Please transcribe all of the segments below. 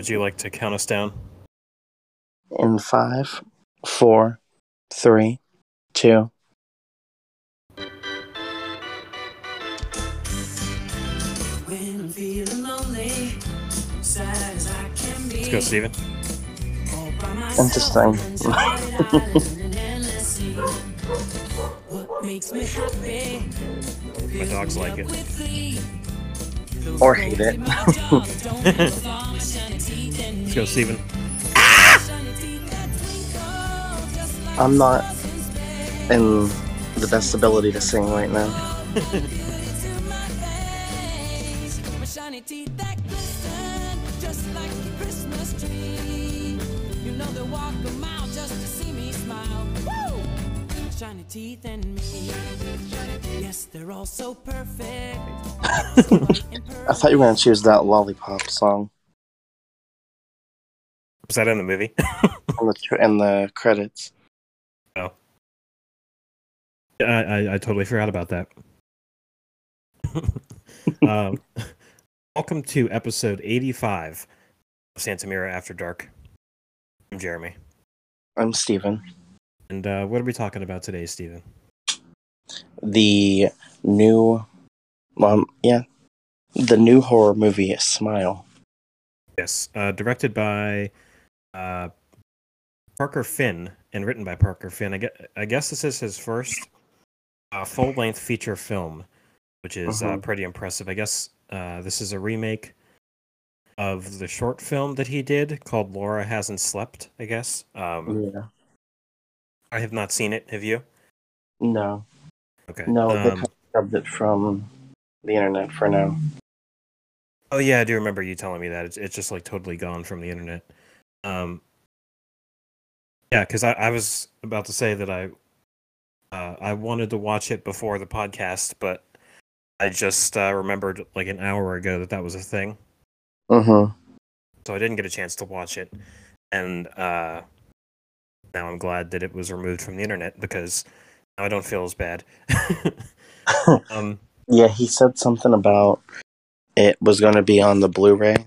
Would you like to count us down? In five, four, three, two. When I'm feeling lonely, sad as I can be. Let's go, Steven. all by myself, Interesting. and solid island and endless sea. What makes me happy? My dogs like it. Or hate it. Let's go, Steven. I'm not in the best ability to sing right now. Teeth to and me. Yes, they're all so perfect. I thought you were gonna choose that lollipop song Was that in the movie? in the tr- in the credits. I, I, I totally forgot about that. um, welcome to episode 85 of Santa Mira After Dark. I'm Jeremy. I'm Steven. And uh, what are we talking about today, Steven? The new, um, yeah, the new horror movie Smile. Yes, uh, directed by uh, Parker Finn and written by Parker Finn. I guess, I guess this is his first uh, full length feature film, which is uh, Mhm. pretty impressive. I guess uh, this is a remake of the short film that he did called Laura Hasn't Slept, I guess. Um, Yeah. I have not seen it. Have you? No, Okay. no, they Um, kind of dubbed it from the internet for now. Oh yeah, I do remember you telling me that. It's it's just like totally gone from the internet. Um, yeah, because I, I was about to say that I uh, I wanted to watch it before the podcast, but I just uh, remembered like an hour ago that that was a thing, Uh huh. so I didn't get a chance to watch it. And uh, now I'm glad that it was removed from the internet because now I don't feel as bad. um, Yeah, he said something about it was going to be on the Blu-ray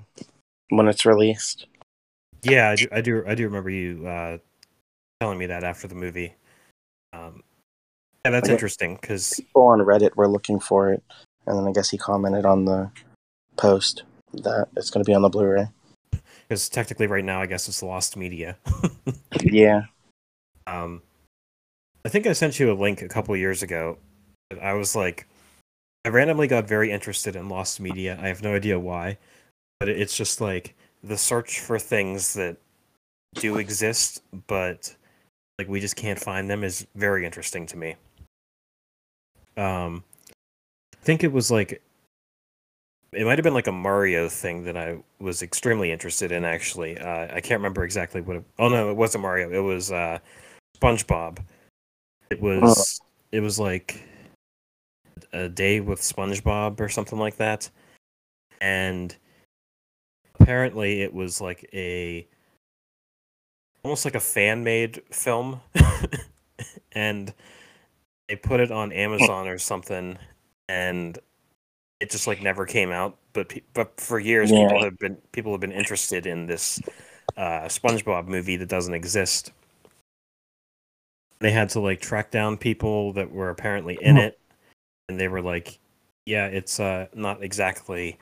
when it's released. Yeah, I do. I do. I do remember you uh, telling me that after the movie. Um, yeah, that's interesting because People on Reddit were looking for it, and then I guess he commented on the post that it's going to be on the Blu-ray. because technically right now I guess it's lost media. Yeah. um, I think I sent you a link a couple years ago. I was like, I randomly got very interested in lost media. I have no idea why, but it's just like the search for things that do exist, but like we just can't find them is very interesting to me. Um, I think it was like it might have been like a Mario thing that I was extremely interested in. Actually, uh, I can't remember exactly what. It, oh no, it wasn't Mario. It was uh, SpongeBob. It was. It was like a day with SpongeBob or something like that, and apparently it was like a almost like a fan made film, and they put it on Amazon or something, and it just like never came out. But pe- but for years, Yeah. people have been people have been interested in this uh, SpongeBob movie that doesn't exist. They had to like track down people that were apparently in it, and they were like, "Yeah, it's uh, not exactly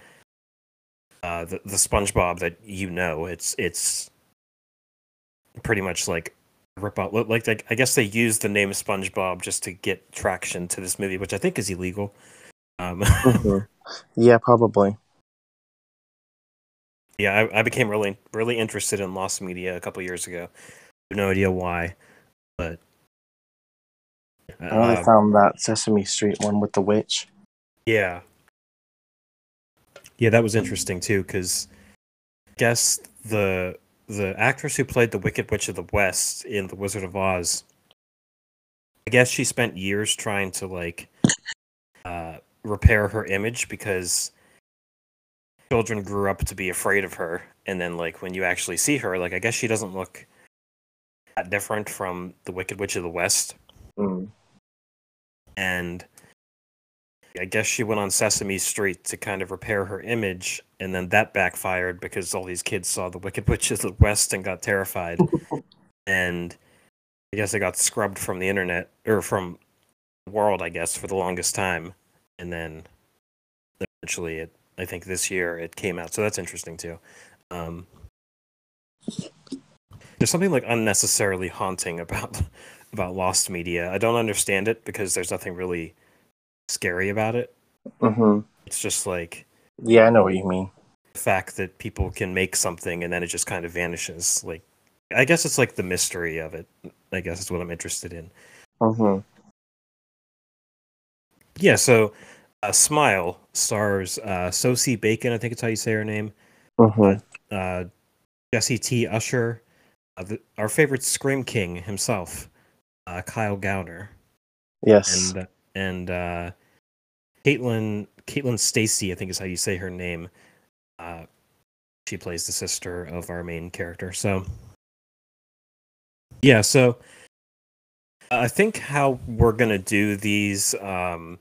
uh, the the SpongeBob that you know. It's it's pretty much like rip out. Like, like I guess they used the name SpongeBob just to get traction to this movie, which I think is illegal. Um, Mhm. Yeah, probably. yeah, I, I became really really interested in lost media a couple years ago. No idea why, but I know they uh, found that Sesame Street one with the witch. yeah, yeah, that was interesting too because I guess the the actress who played the Wicked Witch of the West in The Wizard of Oz, I guess she spent years trying to like uh, repair her image because children grew up to be afraid of her and then like when you actually see her like i guess she doesn't look that different from the wicked witch of the west Mm. and i guess she went on sesame street to kind of repair her image and then that backfired because all these kids saw the wicked witch of the west and got terrified. And i guess it got scrubbed from the internet or from the world i guess for the longest time. And then eventually it i think this year it came out. So that's interesting too. Um there's something like unnecessarily haunting about about lost media. I don't understand it because there's nothing really scary about it. Hmm it's just like Yeah, I know what you mean. the fact that people can make something and then it just kind of vanishes like i guess it's like the mystery of it i guess is what i'm interested in. Hmm yeah so uh, smile stars uh sosie bacon i think it's how you say her name. Hmm uh jesse t. Usher uh, the, our favorite scream king himself uh kyle gallner Yes. and and uh caitlin caitlin stasey i think is how you say her name. Uh she plays the sister of our main character. So yeah so i think how we're gonna do these um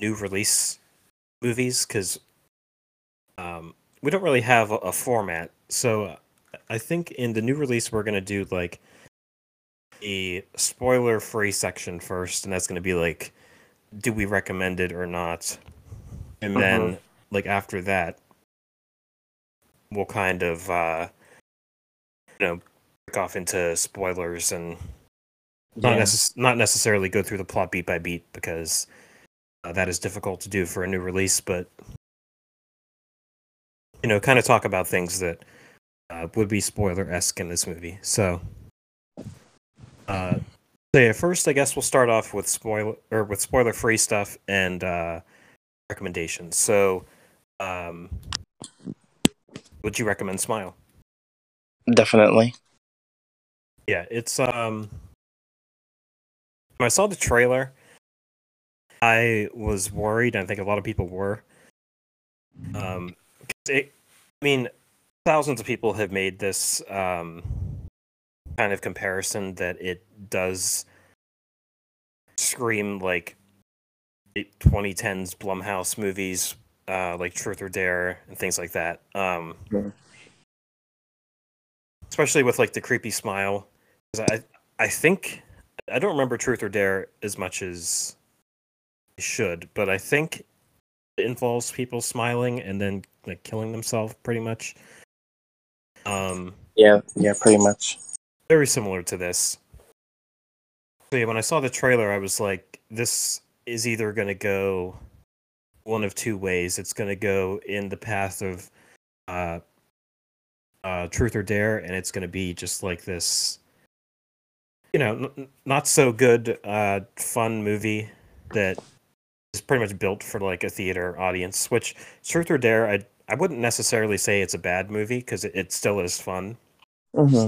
new release movies because um we don't really have a, a format. So i think in the new release we're gonna do like a spoiler free section first and that's to be like do we recommend it or not? And then like after that we'll kind of uh you know break off into spoilers and not, Yeah. necess- not necessarily go through the plot beat by beat because uh, that is difficult to do for a new release but you know kind of talk about things that uh, would be spoiler-esque in this movie. So uh so yeah, first I guess we'll start off with spoiler or with spoiler free stuff and uh recommendations. So um would you recommend Smile? Definitely. Yeah, it's um when I saw the trailer I was worried, I think a lot of people were. Um it, I mean thousands of people have made this um kind of comparison that it does scream like it- 2010s Blumhouse movies, uh, like Truth or Dare and things like that. Um, Mhm. Especially with like the creepy smile, 'Cause I I think I don't remember Truth or Dare as much as I should, but I think it involves people smiling and then like killing themselves, pretty much. Um, Yeah. Yeah. Pretty much. Very similar to this. So yeah, when I saw the trailer, I was like, this is either going to go one of two ways. It's going to go in the path of uh, uh, Truth or Dare, and it's going to be just like this, you know, n- not so good, uh, fun movie that is pretty much built for like a theater audience. Which Truth or Dare, I I wouldn't necessarily say it's a bad movie because it, it still is fun, hmm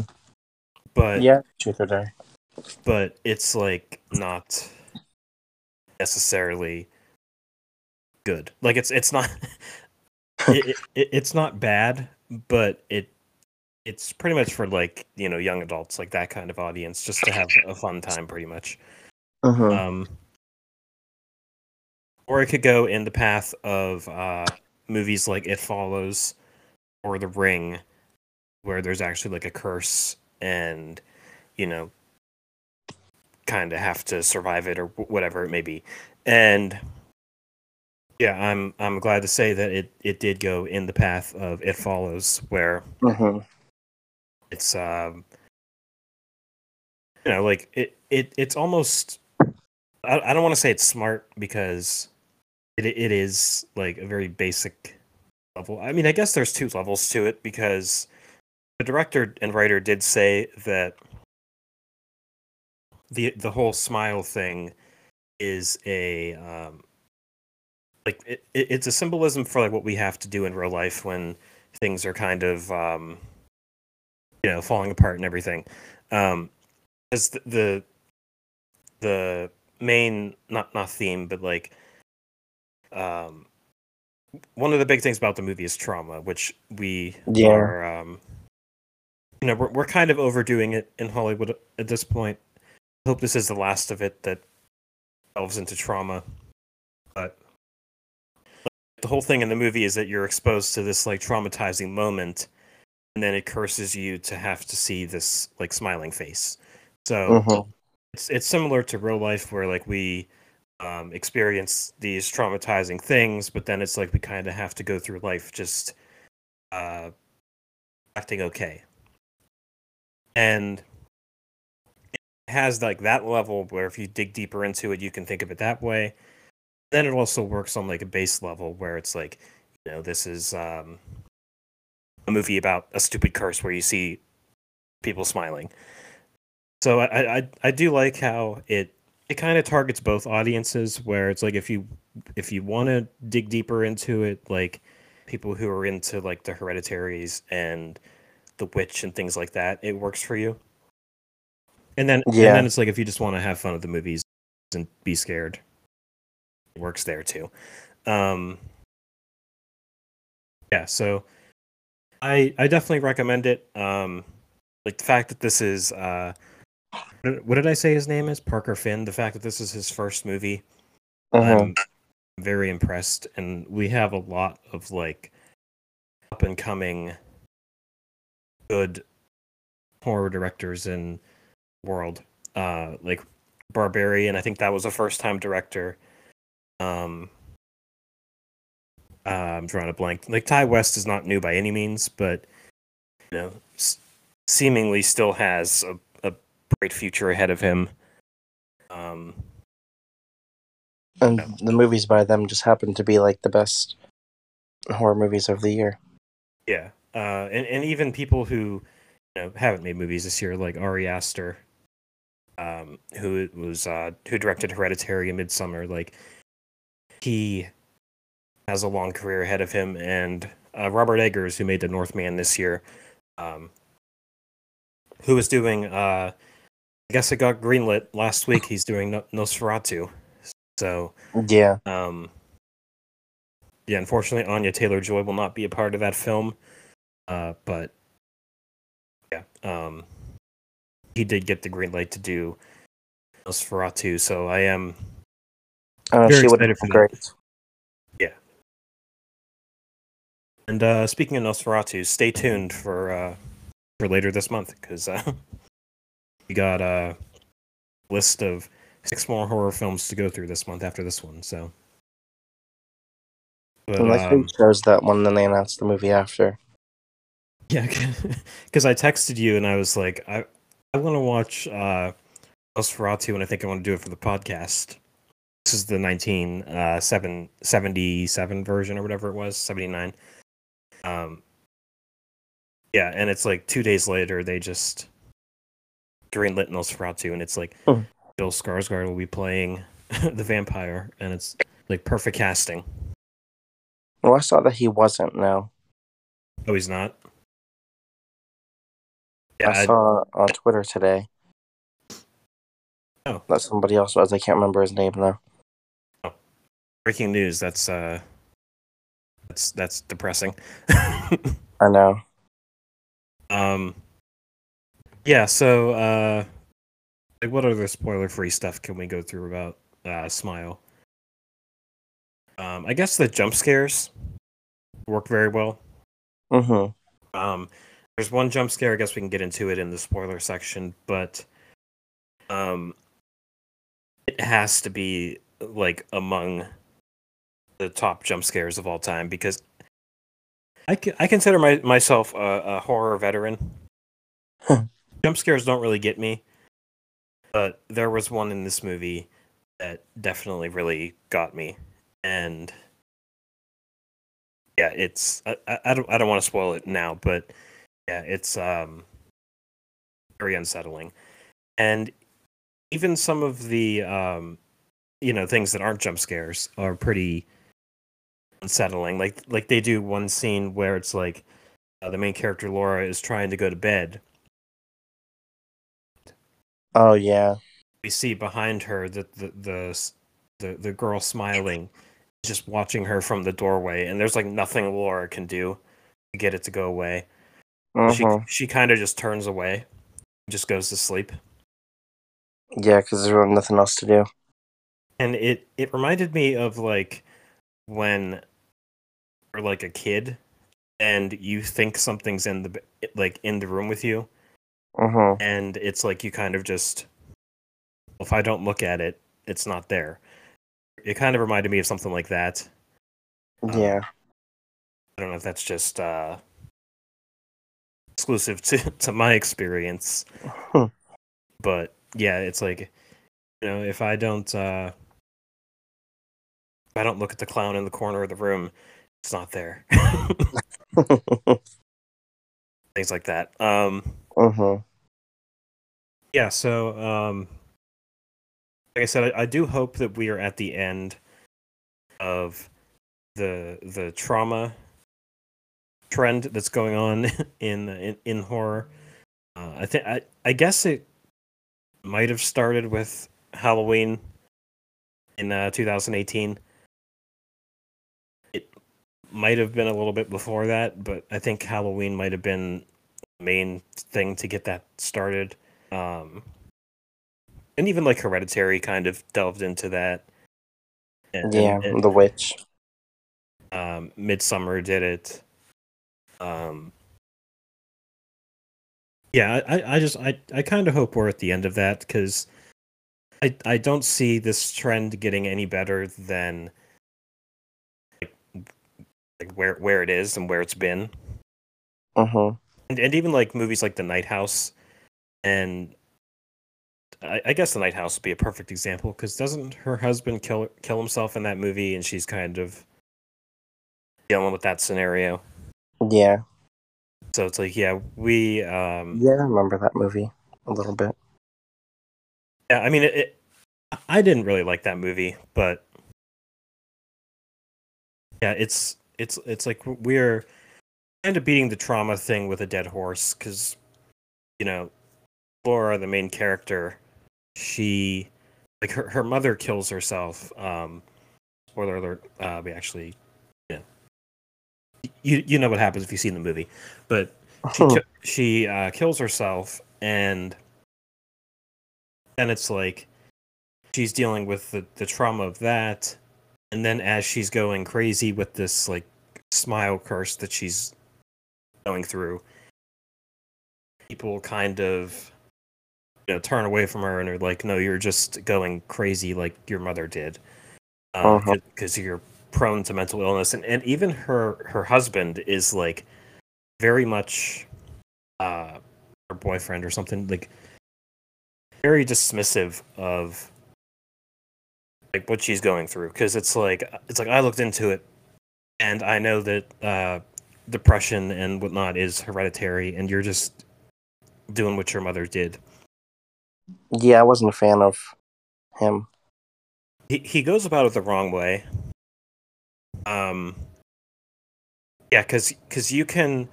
but Yeah. Truth or dare. but it's like not necessarily good. Like it's it's not it, it, it's not bad, but it it's pretty much for like you know young adults, like that kind of audience, just to have a fun time, pretty much. hmm Um, or it could go in the path of uh, movies like It Follows or The Ring, where there's actually like a curse and you know kind of have to survive it or whatever it may be. And yeah, I'm I'm glad to say that it it did go in the path of It Follows, where hmm it's um you know like it, it it's almost I, I don't want to say it's smart because it it is like a very basic level. I mean, I guess there's two levels to it because the director and writer did say that the the whole smile thing is a um like it, it, it's a symbolism for like what we have to do in real life when things are kind of um you know falling apart and everything um as the the, the main not not theme but like um, one of the big things about the movie is trauma, which we Yeah. are, um, you know, we're, we're kind of overdoing it in Hollywood at this point. I hope this is the last of it that delves into trauma. But the whole thing in the movie is that you're exposed to this like traumatizing moment, and then it curses you to have to see this like smiling face. So hmm it's it's similar to real life where like we um, experience these traumatizing things, but then it's like we kind of have to go through life just uh, acting okay. And it has like that level where if you dig deeper into it, you can think of it that way. Then it also works on like a base level where it's like, you know, this is um, a movie about a stupid curse where you see people smiling. So I I, I do like how it it kind of targets both audiences where it's like if you if you want to dig deeper into it like people who are into like the hereditaries and the witch and things like that it works for you? And then Yeah. and then it's like if you just want to have fun at the movies and be scared it works there too. Um yeah so i i definitely recommend it. Um like the fact that this is uh what did- i say his name is? Parker finn. The fact that this is his first movie hmm I'm very impressed, and we have a lot of like up and coming good horror directors in the world. Uh, like Barbarian, I think that was a first time director. Um, uh, I'm drawing a blank. Like Ti West is not new by any means, but you know, s- seemingly still has a, a bright future ahead of him. Um, And the movies by them just happen to be like the best horror movies of the year. Yeah, uh, and and even people who you know haven't made movies this year, like Ari Aster, um, who was uh, who directed Hereditary and Midsommar, like he has a long career ahead of him, and uh, Robert Eggers, who made The Northman this year, um, who was doing, uh, I guess it got greenlit last week. He's doing Nosferatu, so Yeah. um, yeah, unfortunately, Anya Taylor Joy will not be a part of that film. Uh, but yeah, um, he did get the green light to do Nosferatu, so I am. Uh, Very she would have for been great. And uh, speaking of Nosferatu, stay tuned for uh, for later this month because uh, we got a list of six more horror films to go through this month after this one. So, but And like um, who chose that one, then they announced the movie after. Yeah, because I texted you and I was like, I I want to watch uh, Nosferatu and I think I want to do it for the podcast. This is the 1977 version or whatever it was, 79. Um, yeah, and it's like two days later they just greenlit Nosferatu and it's like Hmm. Bill Skarsgård will be playing the vampire and it's like perfect casting. Well, I saw that he wasn't now. Oh, he's not. Yeah, I saw on Twitter today. Oh. That somebody else was. I can't remember his name though. breaking news. That's uh, that's that's depressing. I know. um, yeah. So, uh, like, what other spoiler-free stuff can we go through about uh, Smile? Um, I guess the jump scares work very well. Mm-hmm. Um, there's one jump scare. I guess we can get into it in the spoiler section, but um, it has to be like among the top jump scares of all time because I, I consider my, myself a, a horror veteran. Huh. jump scares don't really get me, but there was one in this movie that definitely really got me, and yeah, it's I, I, I don't I don't want to spoil it now, but yeah, it's um very unsettling, and even some of the um you know things that aren't jump scares are pretty unsettling. Like like they do one scene where it's like uh, the main character Laura is trying to go to bed. Oh yeah. We see behind her that the the the the girl smiling just watching her from the doorway, and there's like nothing Laura can do to get it to go away. She Mhm. she kind of just turns away, just goes to sleep, Yeah, because there's really nothing else to do. and it it reminded me of like when you're like a kid and you think something's in the like in the room with you Mhm. and it's like you kind of just if i don't look at it it's not there it kind of reminded me of something like that Yeah. i don't know if that's just uh exclusive to to my experience. But yeah it's like you know if i don't uh if i don't look at the clown in the corner of the room it's not there. Things like that. Um mhm. yeah so um like i said I, I do hope that we are at the end of the the trauma trend that's going on in in, in horror. Uh, i think i i guess it might have started with halloween in uh, 2018 it might have been a little bit before that but i think halloween might have been the main thing to get that started. Um and even like hereditary kind of delved into that. And- Yeah, and- and, the witch. um midsommar did it um yeah i i just i i kind of hope we're at the end of that because i i don't see this trend getting any better than like, like where where it is and where it's been Mhm. and, and even like movies like the night house and I, I guess the night house would be a perfect example because doesn't her husband kill kill himself in that movie and she's kind of dealing with that scenario Yeah. so it's like yeah we um Yeah, I remember that movie a little bit. yeah i mean it, it i didn't really like that movie but yeah it's it's it's like we're kind of beating the trauma thing with a dead horse because you know laura the main character she like her, her mother kills herself um spoiler alert uh we actually you you know what happens if you see the movie but she ki- she uh, kills herself and and it's like she's dealing with the, the trauma of that and then as she's going crazy with this like smile curse that she's going through people kind of you know turn away from her and are like no you're just going crazy like your mother did Uh-huh. because you're prone to mental illness and, and even her her husband is like very much uh her boyfriend or something like very dismissive of like what she's going through because it's like it's like I looked into it and I know that uh depression and whatnot is hereditary and you're just doing what your mother did Yeah, I wasn't a fan of him. he he goes about it the wrong way. Um, yeah, because because you can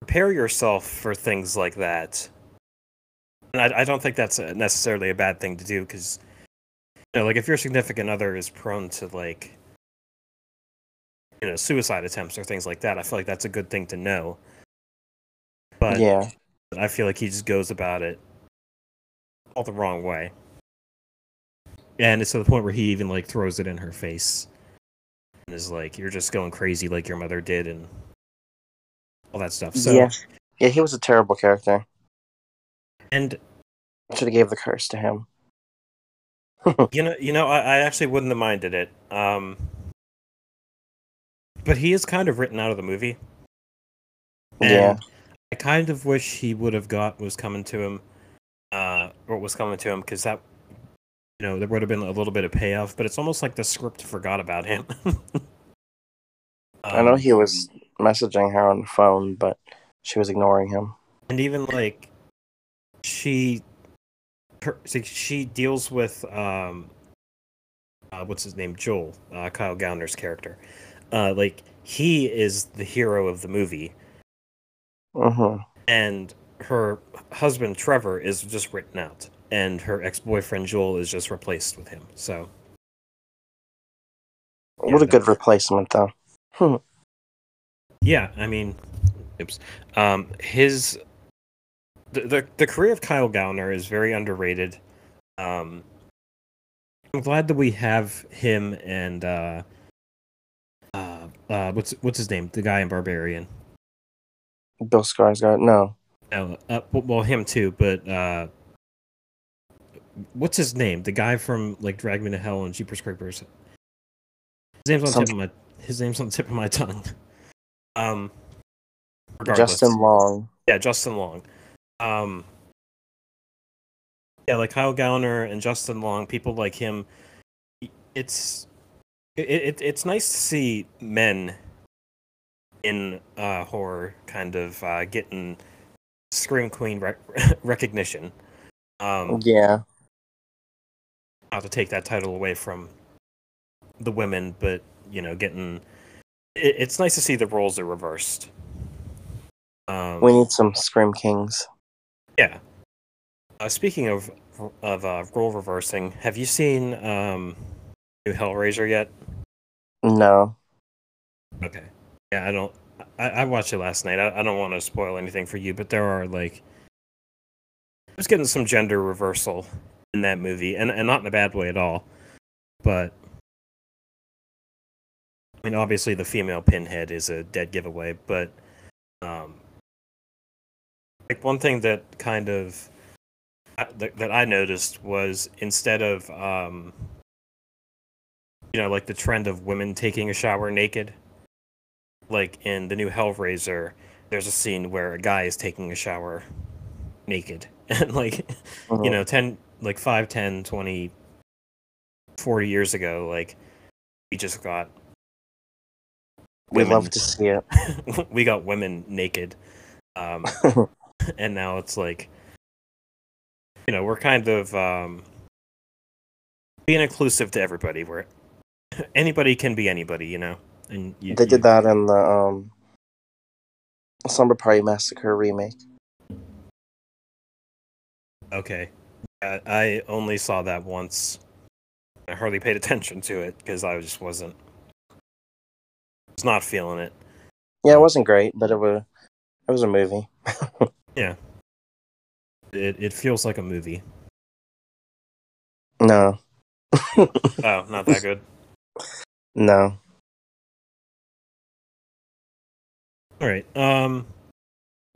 prepare yourself for things like that, and I I don't think that's a- necessarily a bad thing to do because you know like if your significant other is prone to like you know suicide attempts or things like that, I feel like that's a good thing to know. But yeah. I feel like he just goes about it all the wrong way. And it's to the point where he even like throws it in her face is like, You're just going crazy like your mother did and all that stuff. So yeah. Yeah, he was a terrible character. and Should have gave the curse to him. you know you know, I, I actually wouldn't have minded it. Um but he is kind of written out of the movie. And Yeah. I kind of wish he would have got was coming to him, uh, or was coming to him because that, you know, there would have been a little bit of payoff. But it's almost like the script forgot about him. I know Um, he was messaging her on the phone, but she was ignoring him. and even like she, her, she deals with um, uh, what's his name, Joel, uh, Kyle Gallner's character. Uh, like he is the hero of the movie, Mm-hmm. and her husband Trevor is just written out, and her ex-boyfriend Joel is just replaced with him. So Yeah, what a good replacement, though. Hmm. Yeah, I mean, oops. Um, his the, the the career of Kyle Gallner is very underrated. Um, I'm glad that we have him and uh, uh, uh, what's what's his name? The guy in Barbarian. Bill Skarsgård. No, Uh, uh, well, him too, but uh, what's his name? The guy from like Drag Me to Hell and Jeepers Creepers. His name's on the tip of my his name's on the tip of my tongue. Um, regardless. Justin Long. Yeah, Justin Long. Um, yeah, like Kyle Gallner and Justin Long, people like him. It's it, it it's nice to see men in uh, horror kind of uh, getting scream queen rec- recognition. Um, Yeah, not to take that title away from the women, but you know, getting it, it's nice to see the roles are reversed. Um, we need some Scream Kings. Yeah. Uh, speaking of of uh, role reversing, have you seen um, new Hellraiser yet? No. Okay. Yeah, I don't. I, I watched it last night. I, I don't want to spoil anything for you, but there are like, I was getting some gender reversal in that movie, and and not in a bad way at all. But I mean, obviously, the female Pinhead is a dead giveaway. But um, like one thing that kind of uh, that, that I noticed was instead of um, you know, like the trend of women taking a shower naked. Like in the new Hellraiser, there's a scene where a guy is taking a shower naked. And like, Mhm. you know, 10, like 5, 10, 20, 40 years ago, like, we just got, we women- love to see it. we got women naked. Um, and now it's like, you know, we're kind of um, being inclusive to everybody. Where anybody can be anybody, you know. And you, they you- did that in the um, Slumber Party Massacre remake. Okay, I, only saw that once. I hardly paid attention to it because I just wasn't. Was not feeling it. Yeah, it wasn't great, but it was it was a movie. Yeah. It it feels like a movie. No, Oh, not that good. no. All right. Um.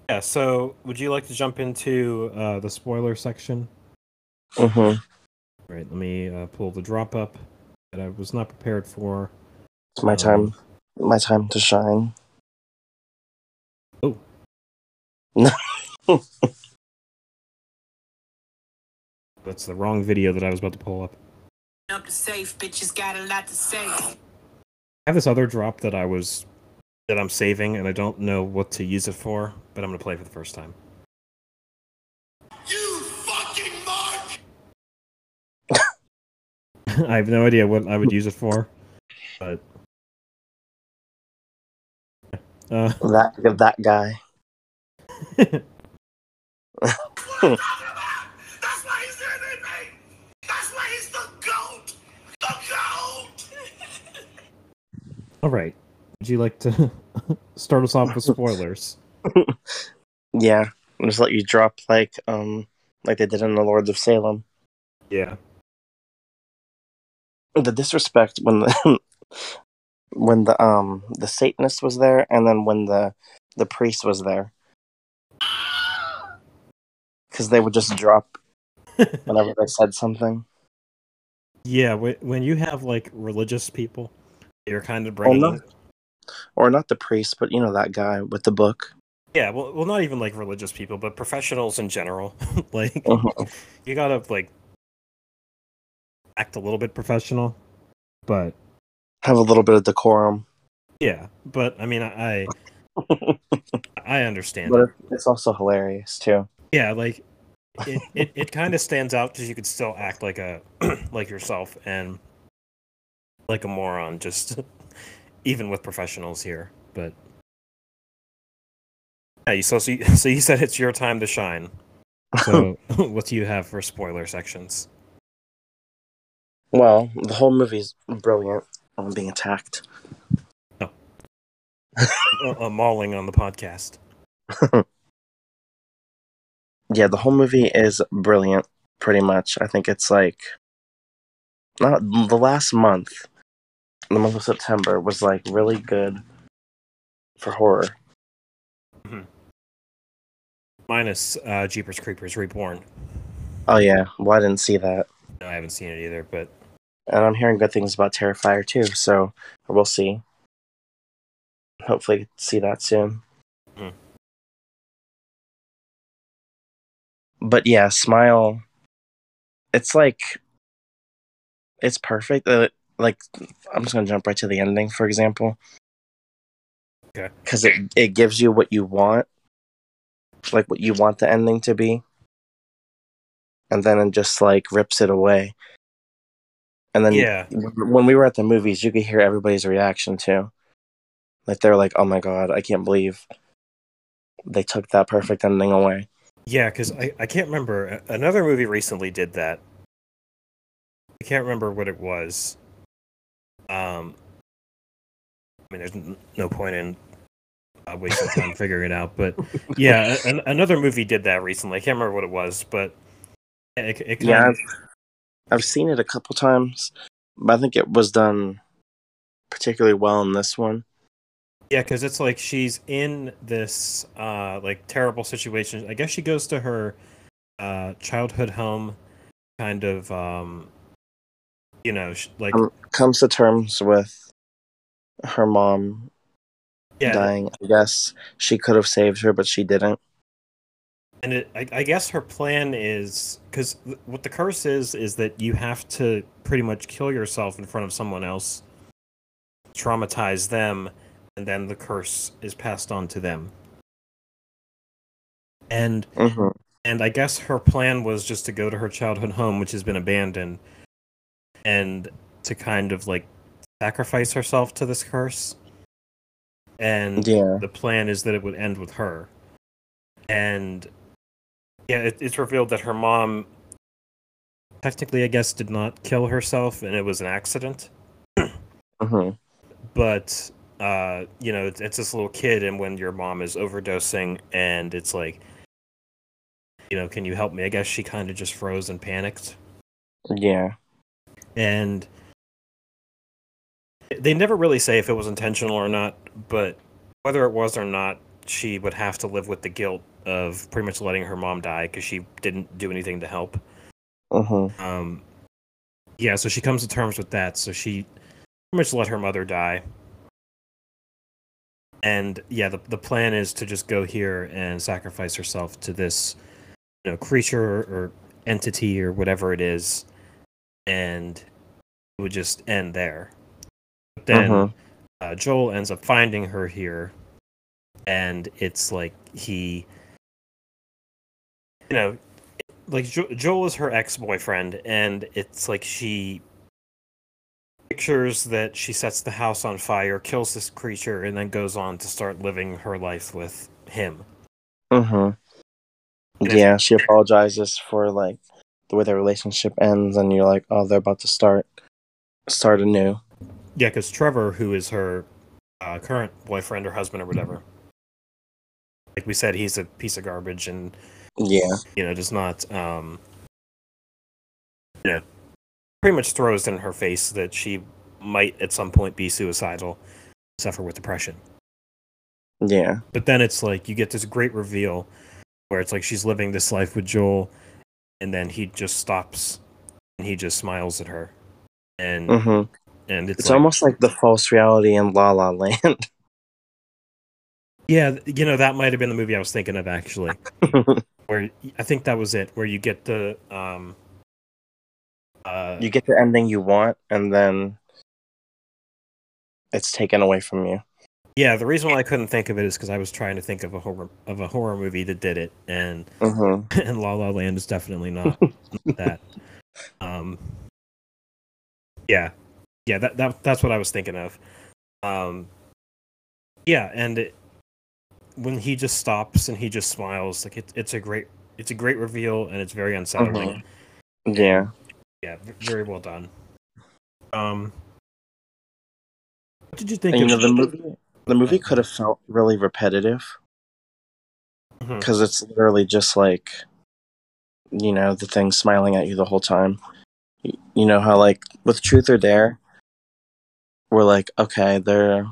Yeah. So, would you like to jump into uh, the spoiler section? Hmm All right. Let me uh, pull the drop up that I was not prepared for. It's my Um, time. My time to shine. Oh. No. That's the wrong video that I was about to pull up. Up the safe, bitches got a lot to say. I have this other drop that I was that I'm saving, and I don't know what to use it for, but I'm gonna play for the first time. I have no idea what I would use it for, but uh, That that guy. That's why he's in me! That's why he's the GOAT! The GOAT! all right. Would you like to start us off with spoilers? Yeah, I'll just let you drop like um like they did in the Lords of Salem. Yeah. The disrespect when the when the um the Satanist was there, and then when the the priest was there, because they would just drop whenever they said something. Yeah, when you have like religious people, you're kind of bringing. no. Or not the priest, but you know that guy with the book. Yeah, well, well, not even like religious people, but professionals in general. like, Mhm. you gotta like act a little bit professional, but Have a little bit of decorum, yeah. But I mean, I I understand. but it's also hilarious too. Yeah, like it it, it kind of stands out because you could still act like a like yourself and like a moron, just even with professionals here. But yeah, you so so you, so you said it's your time to shine. So what do you have for spoiler sections? Well, the whole movie is brilliant. I'm being attacked. uh, uh, mauling on the podcast. Yeah, the whole movie is brilliant. Pretty much, I think it's like not the last month. The month of September was like really good for horror. Mm-hmm. Minus uh, Jeepers Creepers Reborn. Oh yeah, well I didn't see that, No, I haven't seen it either, but and I'm hearing good things about Terrifier too. So we'll see. Hopefully, see that soon. Hmm. But yeah, Smile. It's like it's perfect. Uh, like I'm just gonna jump right to the ending, for example. Okay. Because it it gives you what you want, like what you want the ending to be, and then it just like rips it away. And then yeah, when we were at the movies, you could hear everybody's reaction too. Like they're like, "Oh my god, I can't believe they took that perfect ending away." yeah, because I, I can't remember. Another movie recently did that. I can't remember what it was. Um, I mean, there's no point in uh, wasting time figuring it out, but yeah, an- another movie did that recently. I can't remember what it was, but it, it kind Yeah, of, I've, seen it a couple times, but I think it was done particularly well in this one. Yeah, because it's like she's in this uh like terrible situation. I guess she goes to her uh childhood home, kind of um, you know, like Um, comes to terms with her mom yeah, dying. I guess she could have saved her, but she didn't. And it, I, I guess her plan is because what the curse is is that you have to pretty much kill yourself in front of someone else, traumatize them, and then the curse is passed on to them. And hmm and I guess her plan was just to go to her childhood home, which has been abandoned, and to kind of like sacrifice herself to this curse. And Yeah. the plan is that it would end with her. And yeah, it, it's revealed that her mom technically, I guess, did not kill herself, and it was an accident. hmm But uh, you know, it's, it's this little kid, and when your mom is overdosing, and it's like, you know, can you help me? I guess she kind of just froze and panicked, Yeah. and they never really say if it was intentional or not. But whether it was or not, she would have to live with the guilt of pretty much letting her mom die because she didn't do anything to help. hmm Um, yeah, so she comes to terms with that. So she pretty much let her mother die. And yeah, the the plan is to just go here and sacrifice herself to this, you know, creature or entity or whatever it is, and it would just end there. But then Mhm. uh, Joel ends up finding her here, and it's like he, you know, like jo- Joel is her ex boyfriend, and it's like she pictures that she sets the house on fire, kills this creature, and then goes on to start living her life with him. hmm Yeah, she apologizes for like the way their relationship ends, and you're like, oh, they're about to start start anew. Yeah, because Trevor, who is her uh, current boyfriend or husband or whatever, like we said, he's a piece of garbage and Yeah. you know does not, um, you know, pretty much throws in her face that she might at some point be suicidal, suffer with depression. Yeah. But then it's like you get this great reveal where it's like she's living this life with Joel, and then he just stops and he just smiles at her, and hmm and it's, It's like, almost like the false reality in La La Land. yeah, you know that might have been the movie I was thinking of actually, where I think that was it, where you get the um, uh, you get the ending you want, and then it's taken away from you. yeah. The reason why I couldn't think of it is because I was trying to think of a horror of a horror movie that did it, and hmm and La La Land is definitely not that. Um, yeah, yeah, that, that that's what I was thinking of. Um, yeah, and it, when he just stops and he just smiles, like it, it's a great, it's a great reveal, and it's very unsettling. Yeah. Yeah, very well done. Um, What did you think? And, you know, the movie the movie could have felt really repetitive because it's literally just like you know the thing smiling at you the whole time. You know how like with Truth or Dare, we're like, okay, they're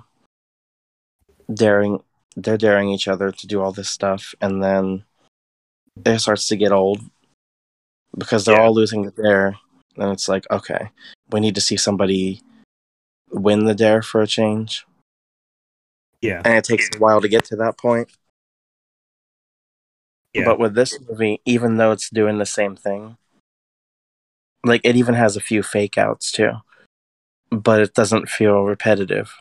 daring, they're daring each other to do all this stuff, and then it starts to get old because they're Yeah. all losing the dare, and it's like, okay, we need to see somebody win the dare for a change, yeah, and it takes a while to get to that point. yeah, But with this movie, even though it's doing the same thing, like it even has a few fake outs too, but it doesn't feel repetitive.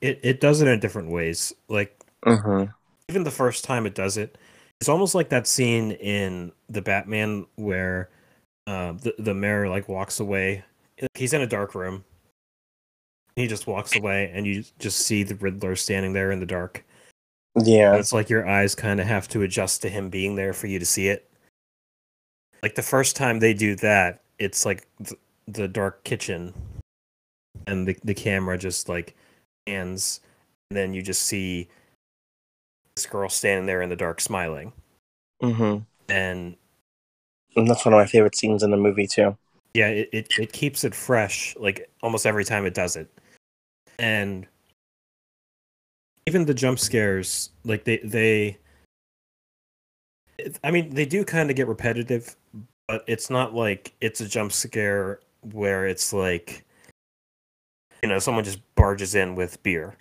it it does it in different ways. Like Mm-hmm. even the first time it does it, it's almost like that scene in the Batman where uh, the the mayor like walks away. He's in a dark room. He just walks away, and you just see the Riddler standing there in the dark. And Yeah. it's like your eyes kind of have to adjust to him being there for you to see it. Like the first time they do that, it's like th- the dark kitchen, and the the camera just like hands, and then you just see this girl standing there in the dark smiling, Mm-hmm. and And that's one of my favorite scenes in the movie too. yeah, it, it, it keeps it fresh like almost every time it does it. And even the jump scares, like they they I mean, they do kind of get repetitive, but it's not like it's a jump scare where it's like you know, someone just barges in with beer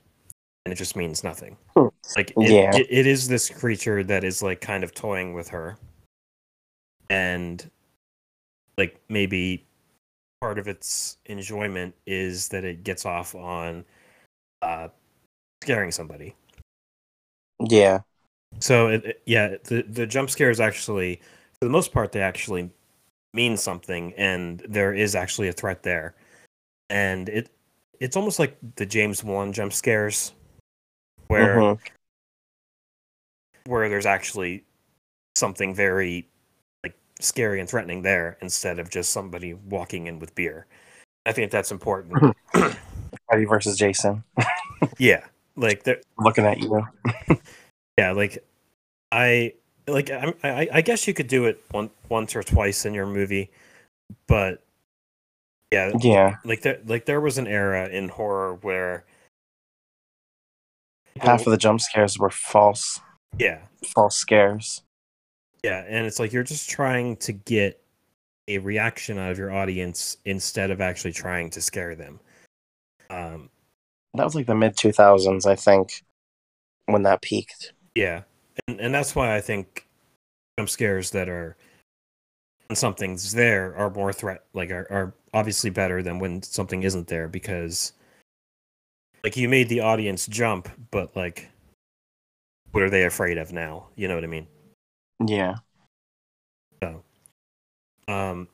and it just means nothing. Hmm. Like it, Yeah. it, it is this creature that is like kind of toying with her. And like maybe part of its enjoyment is that it gets off on uh scaring somebody. Yeah. So it, it- yeah, the the jump scares actually for the most part they actually mean something and there is actually a threat there. And it it's almost like the James Wan jump scares where Mhm. where there's actually something very like scary and threatening there instead of just somebody walking in with beer. I think that's important. Freddy versus Jason. yeah. Like they're Looking at you. yeah, like I like I, I I guess you could do it one, once or twice in your movie, but yeah, Yeah. like there like there was an era in horror where Half of the jump scares were false yeah false scares. yeah and it's like you're just trying to get a reaction out of your audience instead of actually trying to scare them um That was like the mid two thousands, I think, when that peaked. yeah and and that's why i think jump scares that are when something's there are more threat like are, are obviously better than when something isn't there because like you made the audience jump but like what are they afraid of now you know what i mean Yeah. So, um,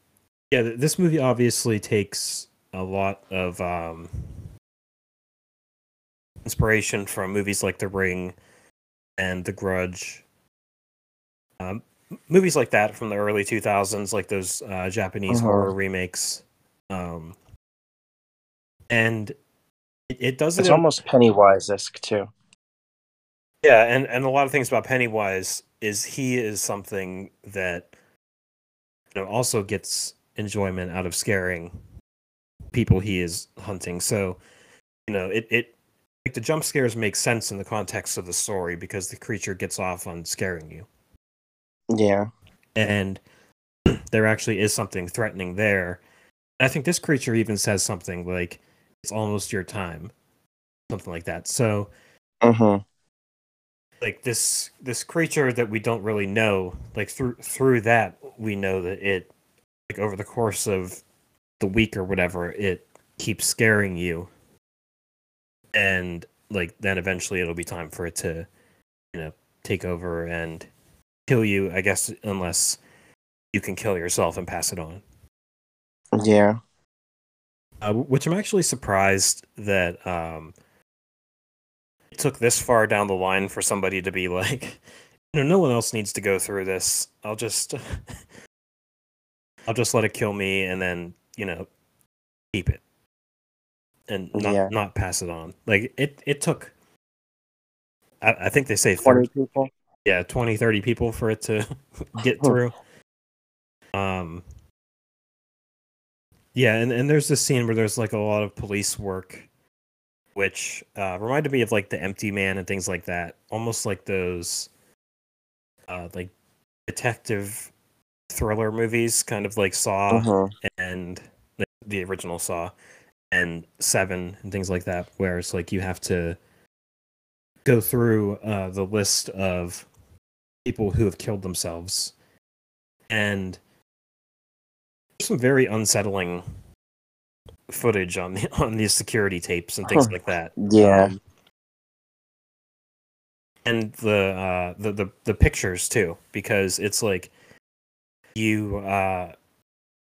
yeah, this movie obviously takes a lot of um, inspiration from movies like The Ring and The Grudge. Um, movies like that from the early 2000s, like those uh, Japanese Mhm. horror remakes. Um, and it, it does it It's almost Pennywise esque too. Yeah, and and a lot of things about Pennywise is he is something that you know also gets enjoyment out of scaring people he is hunting. So, you know, it it like the jump scares make sense in the context of the story because the creature gets off on scaring you. Yeah. And there actually is something threatening there. I think this creature even says something like it's almost your time. Something like that. So, Mm-hmm. like this this creature that we don't really know like through through that we know that it like over the course of the week or whatever it keeps scaring you and like then eventually it'll be time for it to you know take over and kill you i guess unless you can kill yourself and pass it on Yeah. Uh, which i'm actually surprised that um it took this far down the line for somebody to be like you know no one else needs to go through this i'll just i'll just let it kill me and then you know keep it and not Yeah. not pass it on. Like it it took. I, I think they say 20 30, people. yeah 20 30 people for it to get through um yeah and, and there's this scene where there's like a lot of police work which uh reminded me of like the empty man and things like that almost like those uh like detective thriller movies kind of like saw Mhm. and the, the original saw and seven and things like that where it's like you have to go through uh, the list of people who have killed themselves and some very unsettling footage on the on these security tapes and things Huh. like that Yeah. Um, and the uh the, the the pictures too because it's like you uh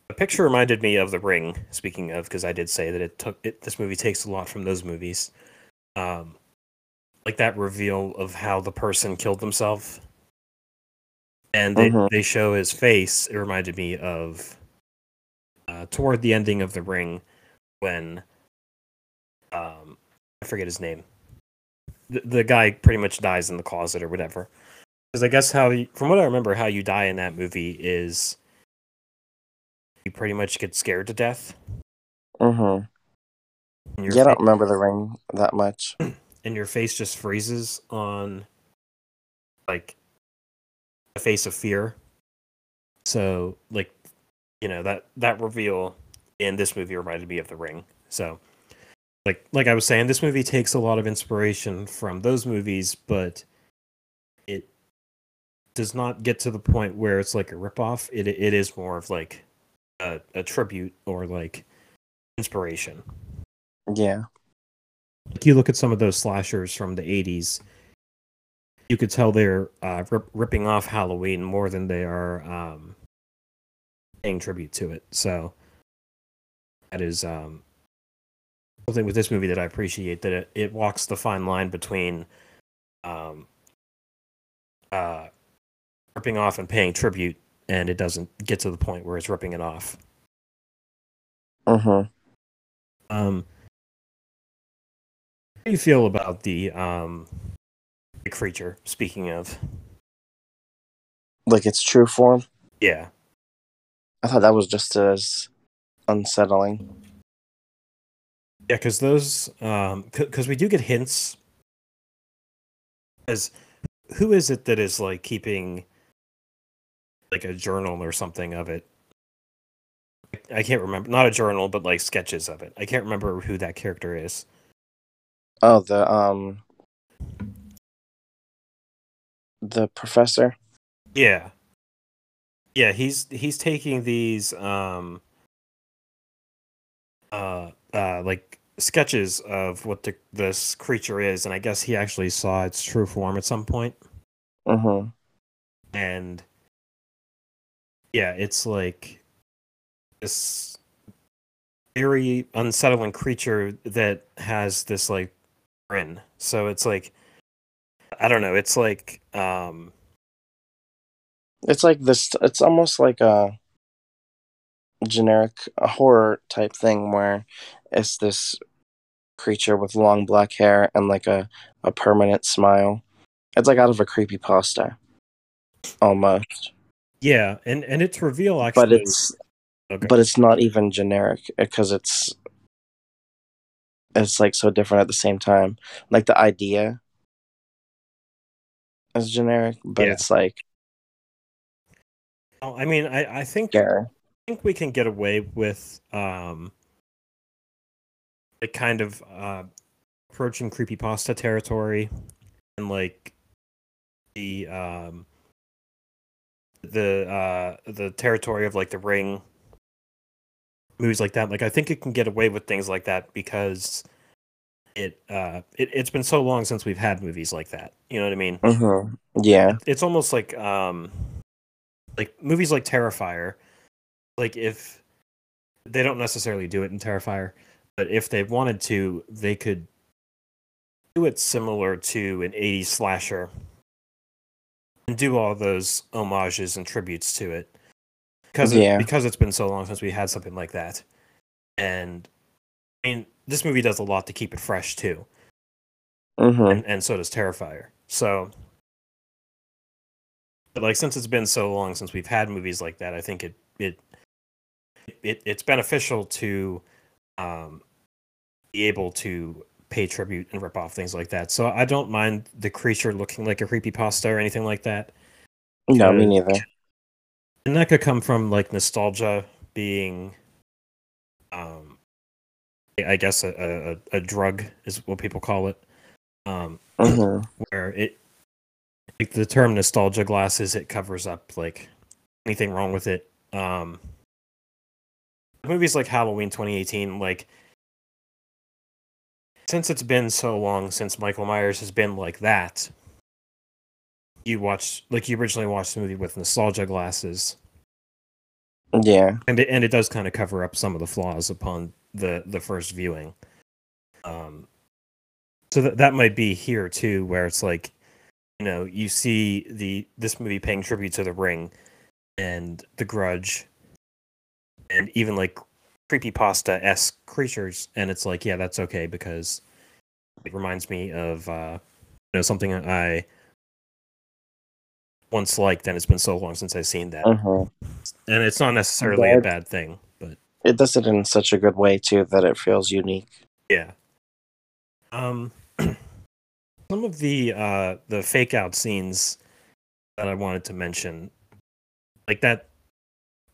the picture reminded me of the ring speaking of because i did say that it took it this movie takes a lot from those movies um like that reveal of how the person killed themselves and they, Mhm. they show his face it reminded me of uh toward the ending of the ring when um i forget his name the, the guy pretty much dies in the closet or whatever because i guess how you, from what i remember how you die in that movie is you pretty much get scared to death Mm-hmm. Yeah, I don't remember the ring that much. and your face just freezes on like a face of fear so like you know that that reveal in this movie reminded me of the ring. So like like i was saying this movie takes a lot of inspiration from those movies but it does not get to the point where it's like a ripoff. It it is more of like a, a tribute or like inspiration. Yeah. like you look at some of those slashers from the 80s you could tell they're uh, rip, ripping off halloween more than they are um, paying tribute to it so that is um, something with this movie that i appreciate that it, it walks the fine line between um, uh, ripping off and paying tribute and it doesn't get to the point where it's ripping it off Mhm. Um, how do you feel about the um the creature? Speaking of, Like its true form. yeah, I thought that was just as unsettling. yeah, because those um because we do get hints. As who is it that is like keeping like a journal or something of it? I can't remember. Not a journal, but like sketches of it. I can't remember who that character is. Oh, the um the professor. Yeah. Yeah, he's he's taking these um uh uh like sketches of what the this creature is and I guess he actually saw its true form at some point Mhm. and yeah, it's like this very unsettling creature that has this like grin. So it's like I don't know, it's like um It's like this. It's almost like a generic a horror type thing where it's this creature with long black hair and like a, a permanent smile. It's like out of a creepy pasta, almost. yeah, and and its reveal actually But it's okay. but it's not even generic eh, because it's it's like so different at the same time. Like the idea is generic, but Yeah. it's like Oh, I mean, I, I think scary. I think we can get away with um like kind of uh approaching creepypasta territory and like the um the uh the territory of like the ring movies like that. Like I think it can get away with things like that because it uh it, it's been so long since we've had movies like that. You know what I mean? hmm Yeah. it's almost like um like movies like Terrifier like if they don't necessarily do it in Terrifier but if they wanted to they could do it similar to an 80s slasher and do all those homages and tributes to it. Because it, because it's been so long since we had something like that. And I mean this movie does a lot to keep it fresh too, hmm and, and so does Terrifier. So, but like since it's been so long since we've had movies like that, I think it it it it's beneficial to um be able to pay tribute and rip off things like that. So I don't mind the creature looking like a creepy pasta or anything like that. No, me neither. And that could come from like nostalgia being um I guess a, a, a drug is what people call it. Um hmm where it like the term nostalgia glasses it covers up like anything wrong with it. Um movies like Halloween 2018 like since it's been so long since Michael Myers has been like that you watch like you originally watched the movie with nostalgia glasses Yeah. and it, and it does kind of cover up some of the flaws upon the the first viewing um so that that might be here too where it's like you know you see the this movie paying tribute to the ring and the grudge and even like creepy pasta esque creatures and it's like yeah that's okay because it reminds me of uh you know something i once liked and it's been so long since i've seen that. Hmm and it's not necessarily a bad thing but It does it in such a good way too that it feels unique. yeah. Um some of the uh the fake out scenes that i wanted to mention like that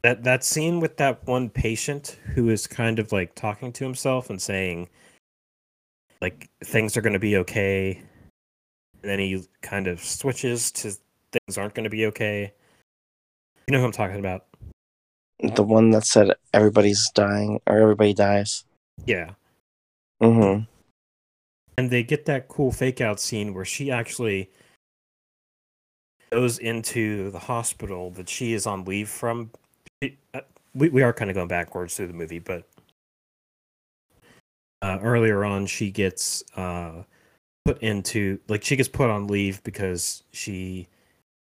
that that scene with that one patient who is kind of like talking to himself and saying like things are going to be okay and then he kind of switches to things aren't going to be okay. You know who i'm talking about? The one that said everybody's dying or everybody dies. yeah. Hmm and they get that cool fake out scene where she actually goes into the hospital that she is on leave from. Uh, We we are kind of going backwards through the movie, but uh, earlier on, she gets uh, put into like she gets put on leave because she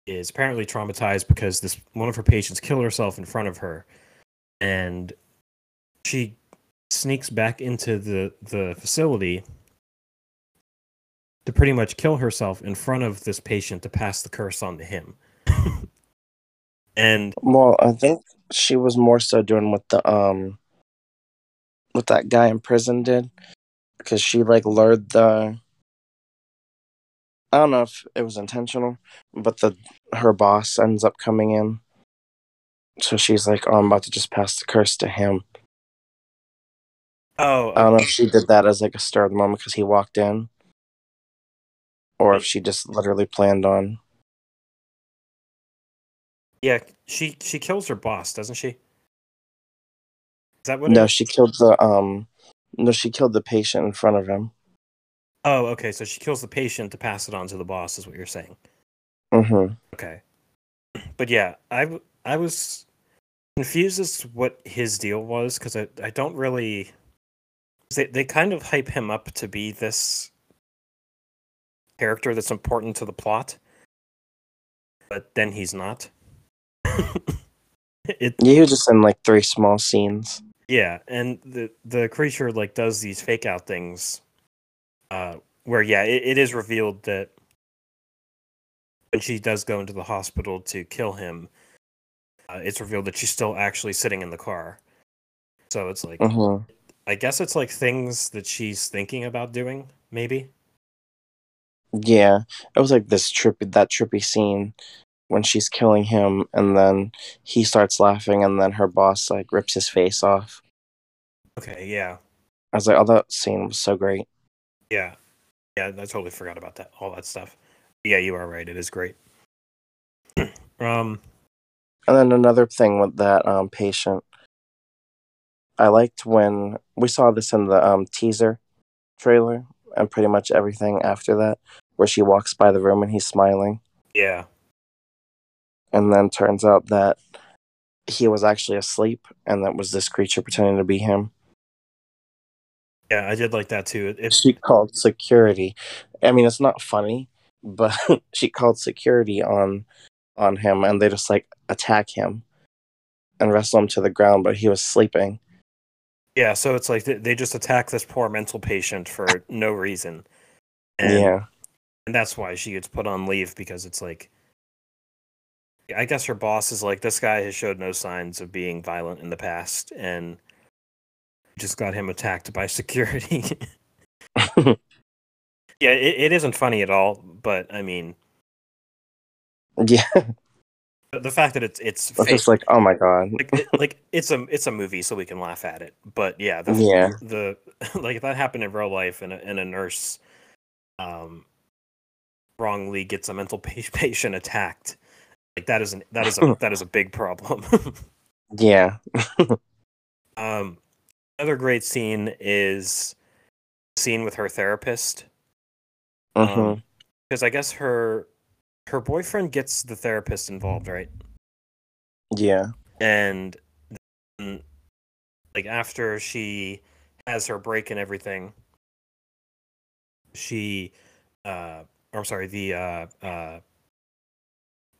is apparently traumatized because this one of her patients killed herself in front of her, and she sneaks back into the the facility to pretty much kill herself in front of this patient to pass the curse on to him. and Well, I think she was more so doing what the um what that guy in prison did because she like lured the I don't know if it was intentional, but the her boss ends up coming in. So she's like, "Oh, I'm about to just pass the curse to him." oh, I don't know if she did that as like a stir of the moment because he walked in, or if she just literally planned on. yeah, she she kills her boss, doesn't she? Is that what? No, it, she killed the um. No, she killed the patient in front of him. oh, okay. So she kills the patient to pass it on to the boss, is what you're saying. Mm-hmm. Okay, but yeah, I I was confused as to what his deal was because I I don't really. They they kind of hype him up to be this character that's important to the plot, but then he's not. it Yeah, he was just in like three small scenes. Yeah, and the the creature like does these fake out things, uh, where yeah, it, it is revealed that when she does go into the hospital to kill him, uh, it's revealed that she's still actually sitting in the car. So it's like, Mm-hmm. I guess it's like things that she's thinking about doing, maybe. Yeah, it was like this trippy, that trippy scene when she's killing him, and then he starts laughing, and then her boss like rips his face off. Okay, yeah, I was like, oh, that scene was so great. yeah, yeah. I totally forgot about that, all that stuff. Yeah, you are right. It is great. um, And then another thing with that um patient, I liked when we saw this in the um teaser trailer, and pretty much everything after that, where she walks by the room and he's smiling, yeah, and then turns out that he was actually asleep, and that was this creature pretending to be him. yeah, I did like that too. It, she called security. I mean, it's not funny, but she called security on on him, and they just like attack him and wrestle him to the ground. But he was sleeping, Yeah, so it's like they, they just attack this poor mental patient for no reason. And, yeah. And that's why she gets put on leave because it's like I guess her boss is like this guy has showed no signs of being violent in the past and just got him attacked by security. yeah, it, it isn't funny at all, but I mean Yeah. the- fact that it's it's just like, oh my god. like, it, like it's a it's a movie so we can laugh at it. But yeah, the Yeah. the like if that happened in real life and a, and a nurse um wrongly gets a mental patient attacked like that is an that is a that is a big problem Yeah. um another great scene is scene with her therapist because i guess her her boyfriend gets the therapist involved right Yeah. and then, like after she has her break and everything she uh or I'm sorry the uh uh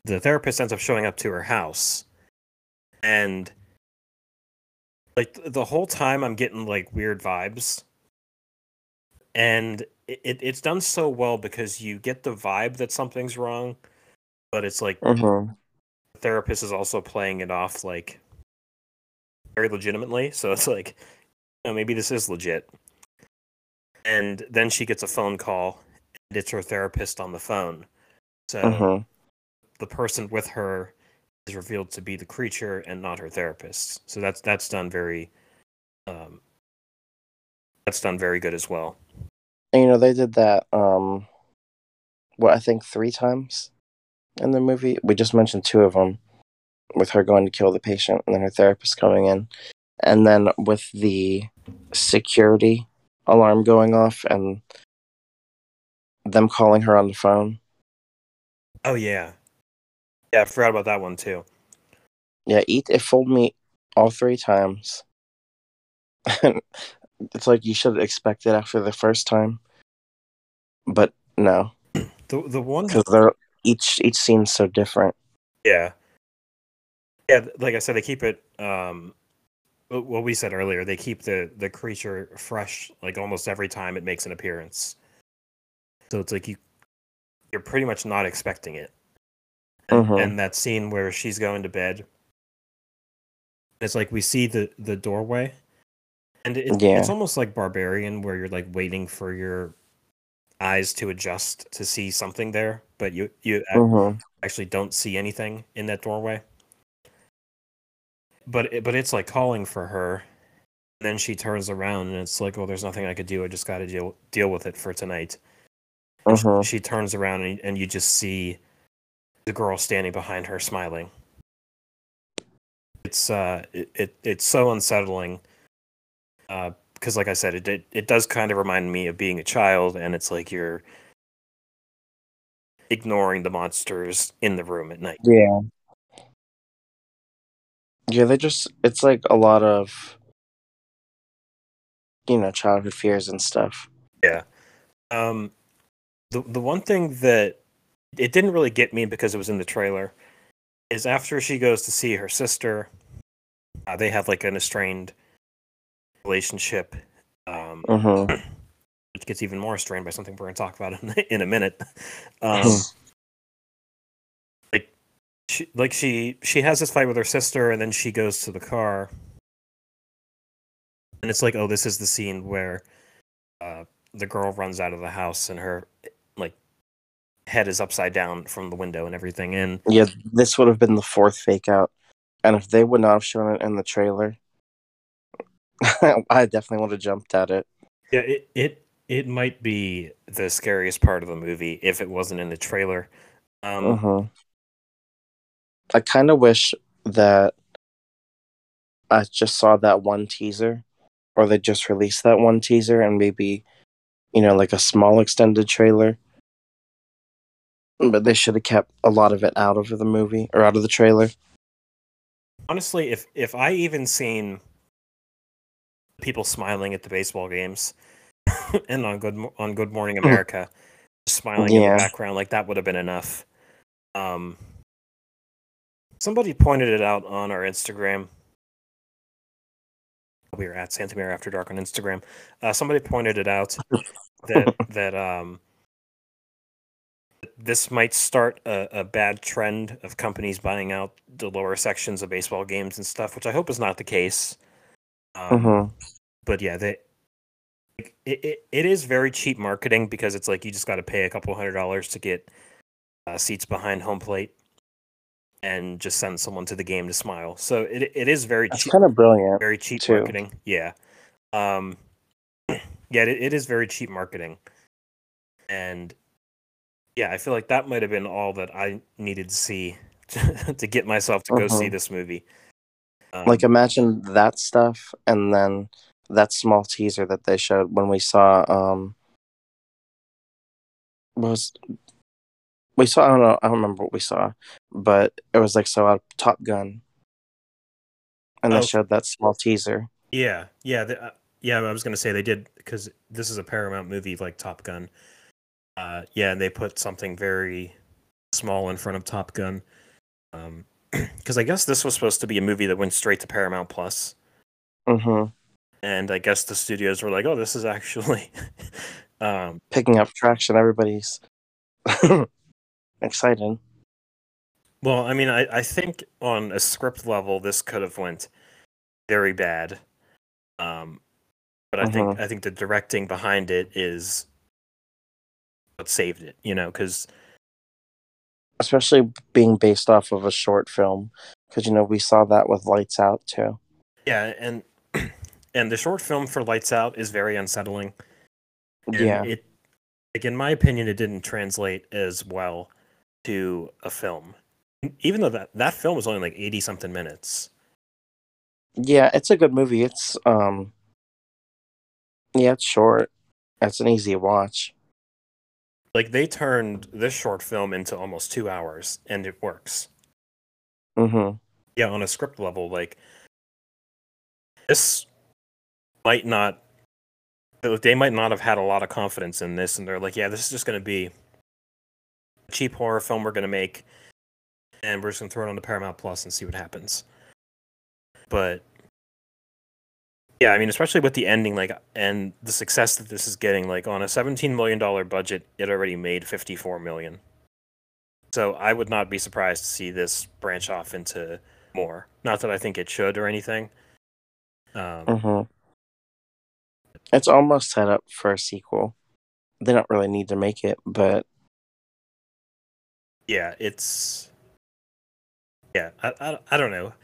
the therapist ends up showing up to her house and like the whole time I'm getting like weird vibes and it, it it's done so well because you get the vibe that something's wrong but it's like hmm the therapist is also playing it off like very legitimately. So it's like, you know, maybe this is legit. And then she gets a phone call, it's her therapist on the phone. So hmm the person with her is revealed to be the creature and not her therapist. So that's that's done very, um, that's done very good as well. And you know they did that. Um, what I think three times in the movie. We just mentioned two of them, with her going to kill the patient and then her therapist coming in, and then with the security alarm going off and them calling her on the phone. Oh yeah, yeah. I forgot about that one too. Yeah, eat it fooled me all three times. it's like you should expect it after the first time, but no, The the one because they're each each scene's so different. Yeah. Yeah, like I said, they keep it um wh- what we said earlier, they keep the the creature fresh like almost every time it makes an appearance. So it's like you you're pretty much not expecting it. And, Mhm. and that scene where she's going to bed it's like we see the the doorway and it, Yeah. it's almost like barbarian where you're like waiting for your eyes to adjust to see something there but you you hmm actually don't see anything in that doorway. But it, but it's like calling for her. And then she turns around and it's like, oh, there's nothing I could do. I just got to deal deal with it for tonight. And sh- Mhm. She, turns around and, and you just see the girl standing behind her smiling. It's uh it, it it's so unsettling. Uh because like I said, it, it it does kind of remind me of being a child and it's like you're ignoring the monsters in the room at night. Yeah. Yeah, they just it's like a lot of you know, childhood fears and stuff. Yeah. Um the the one thing that it didn't really get me because it was in the trailer is after she goes to see her sister, uh, they have like an estranged relationship, um, hmm which gets even more strained by something we're going to talk about in, in a minute. Um, Hmm. like she like she she has this fight with her sister, and then she goes to the car, and it's like, oh, this is the scene where uh, the girl runs out of the house and her head is upside down from the window and everything, and Yeah, this would have been the fourth fake out. And if they would not have shown it in the trailer, I definitely would have jumped at it. Yeah, it it it might be the scariest part of the movie if it wasn't in the trailer. Um, hmm I kind of wish that I just saw that one teaser, or they just released that one teaser, and maybe, you know, like a small extended trailer. But they should have kept a lot of it out of the movie or out of the trailer. honestly, if if I even seen people smiling at the baseball games and on good on Good Morning America, smiling in the background, like that would have been enough. Um, somebody pointed it out on our Instagram. we were at Santamir After Dark on Instagram. Uh, somebody pointed it out that that um this might start a, a bad trend of companies buying out the lower sections of baseball games and stuff, which I hope is not the case. Um, hmm But yeah, they like, it, it it is very cheap marketing because it's like you just got to pay a couple hundred dollars to get uh, seats behind home plate and just send someone to the game to smile. So it it is very That's cheap kind of brilliant. very cheap too. marketing. Yeah. Um yeah, it, it is very cheap marketing. And yeah, I feel like that might have been all that I needed to see to, to get myself to go see Mhm. this movie. Um, Like imagine that stuff and then that small teaser that they showed when we saw um was we saw I don't know I don't remember what we saw, but it was like so out Top Gun. And they Oh. showed that small teaser. yeah, yeah, the, uh, yeah. I was gonna say they did because this is a Paramount movie like Top Gun. Uh, yeah, and they put something very small in front of Top Gun. Um, because I guess this was supposed to be a movie that went straight to Paramount Plus. hmm and I guess the studios were like, "Oh, this is actually." um, Picking up traction, everybody's excited. well, I mean, I, I think on a script level, this could have went very bad, um, but I think I think the directing behind it is what saved it. You know, because Especially being based off of a short film. Because, you know, we saw that with Lights Out too. yeah, and and the short film for Lights Out is very unsettling. and yeah. it like in my opinion, it didn't translate as well to a film, even though that that film was only like eighty something minutes. Yeah, it's a good movie. It's um Yeah, it's short. It's an easy watch. Like they turned this short film into almost two hours, and it works. Mm-hmm. Yeah, on a script level, like this might not. They might not have had a lot of confidence in this, and they're like, "Yeah, this is just going to be a cheap horror film we're going to make, and we're just going to throw it on the Paramount Plus and see what happens." But yeah, I mean, especially with the ending, like, and the success that this is getting, like, on a seventeen million dollar budget, it already made fifty four million. So I would not be surprised to see this branch off into more. Not that I think it should or anything. Um, Mm-hmm. It's almost set up for a sequel. They don't really need to make it, but yeah, it's yeah. I, I I don't know.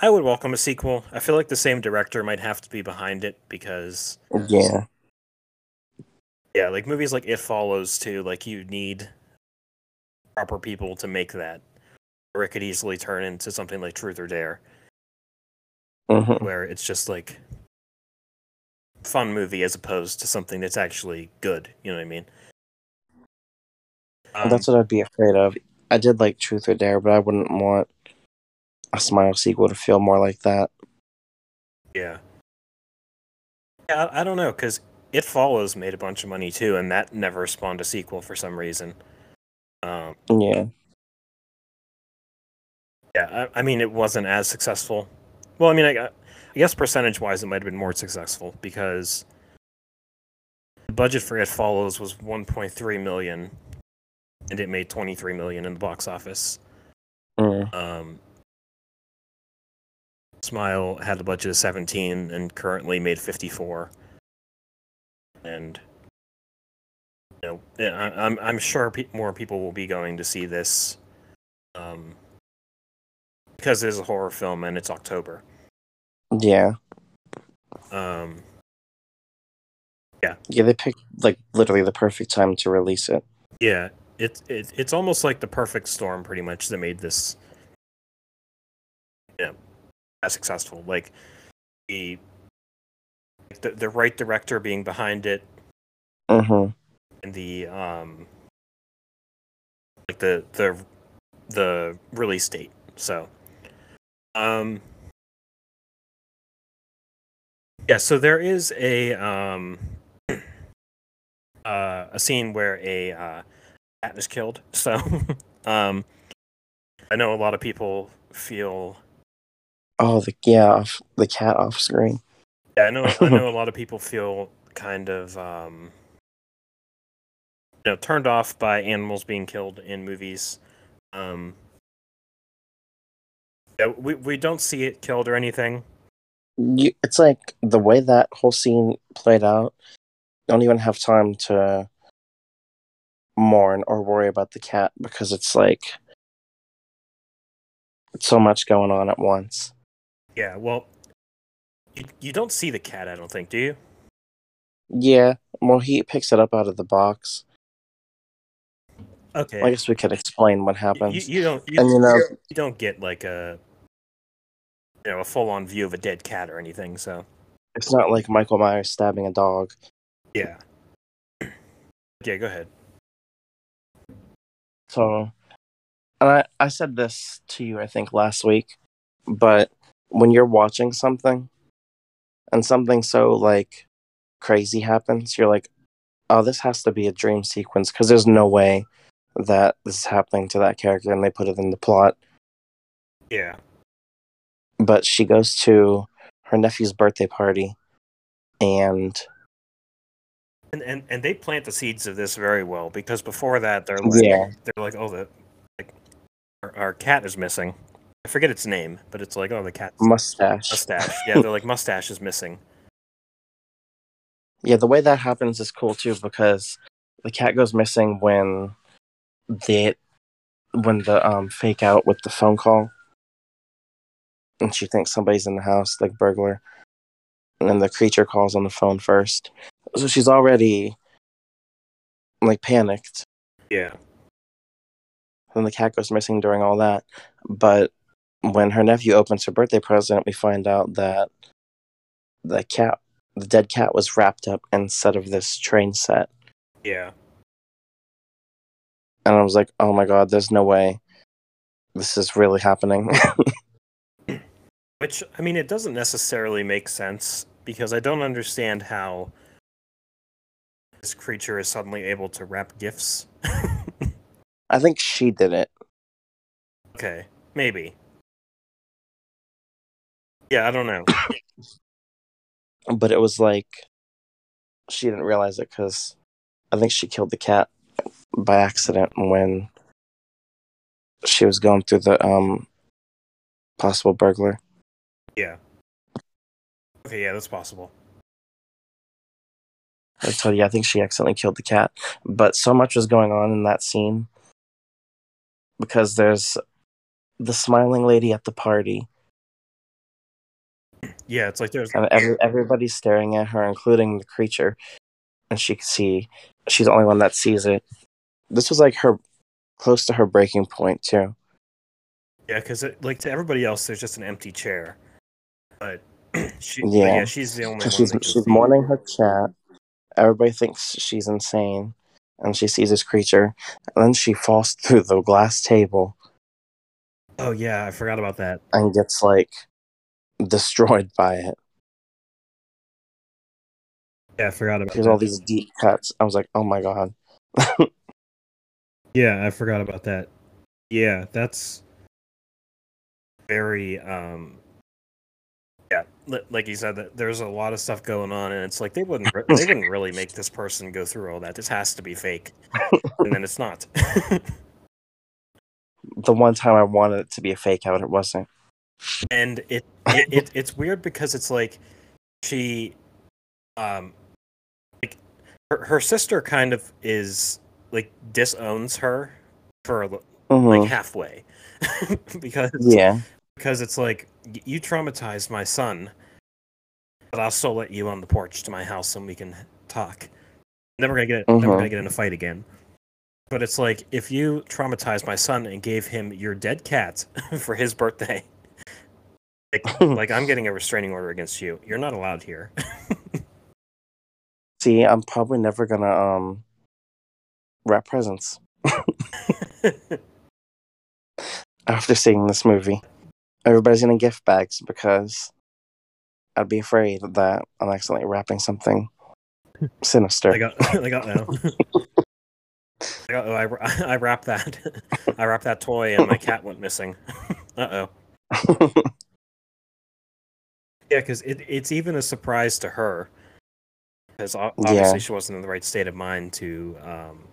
I would welcome a sequel. I feel like the same director might have to be behind it because yeah. yeah, like movies like It Follows too. Like you need proper people to make that, or it could easily turn into something like Truth or Dare, Mm-hmm. where it's just like fun movie as opposed to something that's actually good. You know what I mean? Um, That's what I'd be afraid of. I did like Truth or Dare, but I wouldn't want a Smile sequel to feel more like that. Yeah. Yeah, I, I don't know because It Follows made a bunch of money too, and that never spawned a sequel for some reason. Um, Yeah. yeah, I, I mean, it wasn't as successful. Well, I mean, I, I guess percentage-wise, it might have been more successful because the budget for It Follows was 1.3 million, and it made 23 million in the box office. Mm. Um, Smile had a budget of 17 and currently made 54. And you know, I, I'm I'm sure pe- more people will be going to see this, um, because it is a horror film and it's October. Yeah. Um, Yeah, Yeah, they picked like literally the perfect time to release it. yeah, it's it, it's almost like the perfect storm, pretty much, that made this, as successful. Like the the, the right director being behind it, Mm-hmm. and the um like the the the release date. So um yeah, so there is a um uh a scene where a uh cat is killed. So um I know a lot of people feel Oh, the yeah, off, the cat off screen. Yeah, I know. I know a lot of people feel kind of, um, you know, turned off by animals being killed in movies. Um, yeah, we we don't see it killed or anything. You, it's like the way that whole scene played out. Don't even have time to mourn or worry about the cat because it's like so much going on at once. Yeah, well, you, you don't see the cat. I don't think. Do you? Yeah, well, he picks it up out of the box. Okay. I guess we could explain what you, happens. you don't. You, and you know, you don't get like a you know a full on view of a dead cat or anything. So it's not like Michael Myers stabbing a dog. yeah. Yeah, go ahead. So, and I, I said this to you, I think, last week, but when you're watching something and something so like crazy happens, you're like, oh, this has to be a dream sequence because there's no way that this is happening to that character and they put it in the plot. Yeah. But she goes to her nephew's birthday party and And, and and they plant the seeds of this very well because before that they're like Yeah. they're like oh the like our, our cat is missing. I forget its name, but it's like oh the cat mustache. mustache. Yeah, they're like mustache is missing. Yeah, the way that happens is cool too because the cat goes missing when the when the um fake out with the phone call and she thinks somebody's in the house, like burglar. And then the creature calls on the phone first. So she's already like panicked. Yeah. Then the cat goes missing during all that. But when her nephew opens her birthday present, we find out that the cat the dead cat was wrapped up inside of this train set. Yeah. and I was like, "Oh my god, there's no way this is really happening." Which I mean, it doesn't necessarily make sense because I don't understand how this creature is suddenly able to wrap gifts. I think she did it. okay, maybe. Yeah, I don't know. but it was like she didn't realize it because I think she killed the cat by accident when she was going through the um possible burglar. Yeah. Okay, yeah, that's possible. I told you, I think she accidentally killed the cat. But so much was going on in that scene because there's the smiling lady at the party, Yeah, it's like there's every, everybody's staring at her, including the creature, and she can see she's the only one that sees it. This was like her close to her breaking point too. yeah, because like to everybody else, there's just an empty chair, but she, but Yeah. yeah, she's the only one. she's she's mourning her cat. Everybody thinks she's insane, and she sees this creature, and then she falls through the glass table Oh yeah, I forgot about that. and gets like destroyed by it. Yeah, I forgot about There's all these deep cuts. I was like, oh my god. Yeah, I forgot about that. Yeah, that's very um yeah, li- like you said that there's a lot of stuff going on and it's like they wouldn't re- they wouldn't really make this person go through all that. This has to be fake. and then it's not. The one time I wanted it to be a fake out, it wasn't. And it, it, it it's weird because it's like she um like her, her sister kind of is like disowns her for like Mhm. halfway because yeah. because it's like you traumatized my son but i'll still let you on the porch to my house and we can talk then we're gonna get then we're Mhm. gonna get in a fight again but it's like if you traumatized my son and gave him your dead cat for his birthday like, like i'm getting a restraining order against you you're not allowed here See, I'm probably never gonna um wrap presents after seeing this movie. Everybody's getting gift bags because I'd be afraid that I'm accidentally wrapping something sinister. I got, I got now. I, got, oh, I, I wrapped that. I wrapped that toy, and my cat went missing. uh oh. Yeah, because it, it's even a surprise to her. Because Yeah. obviously she wasn't in the right state of mind to um,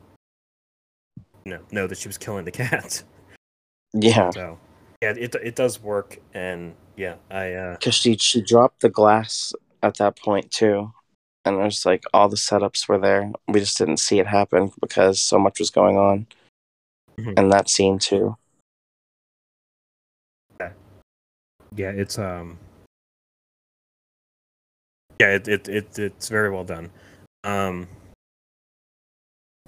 you know, know that she was killing the cat. Yeah, So yeah, it it does work, and yeah, I uh, because she she dropped the glass at that point too, and was like all the setups were there. We just didn't see it happen because so much was going on Mhm. in that scene too. yeah, it's um, yeah, it it, it it's very well done. Um,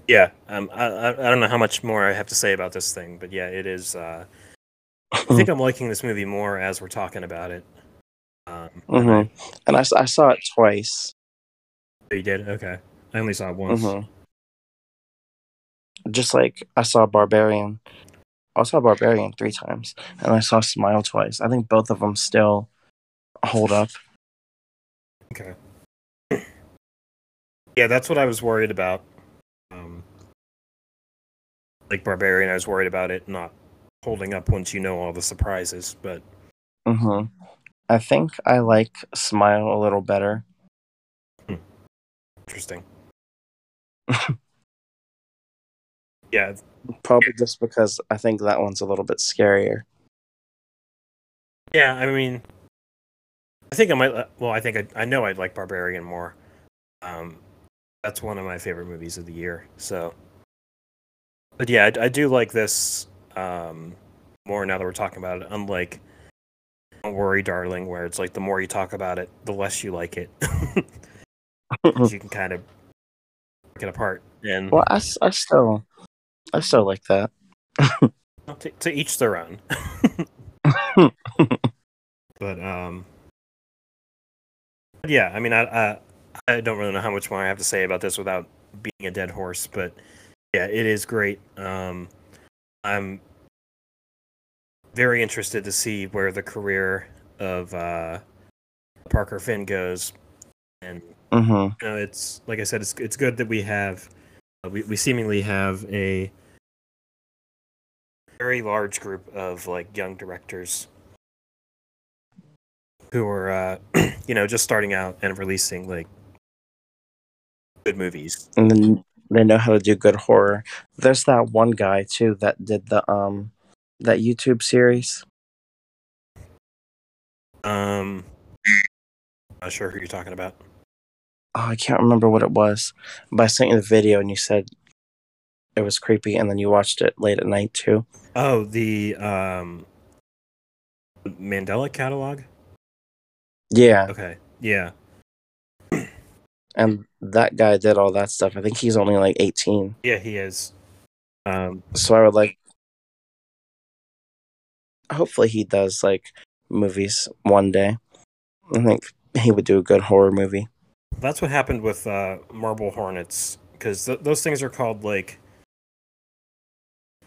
yeah, um, I I I don't know how much more I have to say about this thing, but yeah, it is. Uh, I think I'm liking this movie more as we're talking about it. Um, hmm And I saw it twice. oh, you did okay. I only saw it once. hmm Just like I saw Barbarian. I saw Barbarian three times, and I saw Smile twice. I think both of them still hold up. Okay. Yeah, that's what I was worried about. Um, like Barbarian, I was worried about it not holding up once you know all the surprises. But hmm I think I like Smile a little better. interesting. yeah, Probably just because I think that one's a little bit scarier. yeah. I mean, I think I might. Well, I think I, I know I'd like Barbarian more. Um, that's one of my favorite movies of the year. So, but yeah, I, I do like this um, more now that we're talking about it. Unlike "Don't Worry, Darling," where it's like the more you talk about it, the less you like it. you can kind of break it apart. And well, I still, I still like that. to, to each their own. but um, yeah, I mean, I, I I don't really know how much more I have to say about this without being a dead horse, but yeah, it is great. Um, I'm very interested to see where the career of uh, Parker Finn goes, and hmm you know, it's like I said, it's it's good that we have uh, we we seemingly have a very large group of like young directors who are uh, you know just starting out and releasing like good movies. And then they know how to do good horror. There's that one guy too that did the um that YouTube series. Um, not sure who you're talking about. Oh, I can't remember what it was, but I sent you the video and you said it was creepy, and then you watched it late at night too. Oh, the um, Mandela Catalogue. Yeah, Okay, yeah, and that guy did all that stuff. I think he's only like 18, yeah, he is. Um, so I would like. Hopefully, he does like movies one day. I think he would do a good horror movie. That's what happened with uh, Marble Hornets because th- those things are called like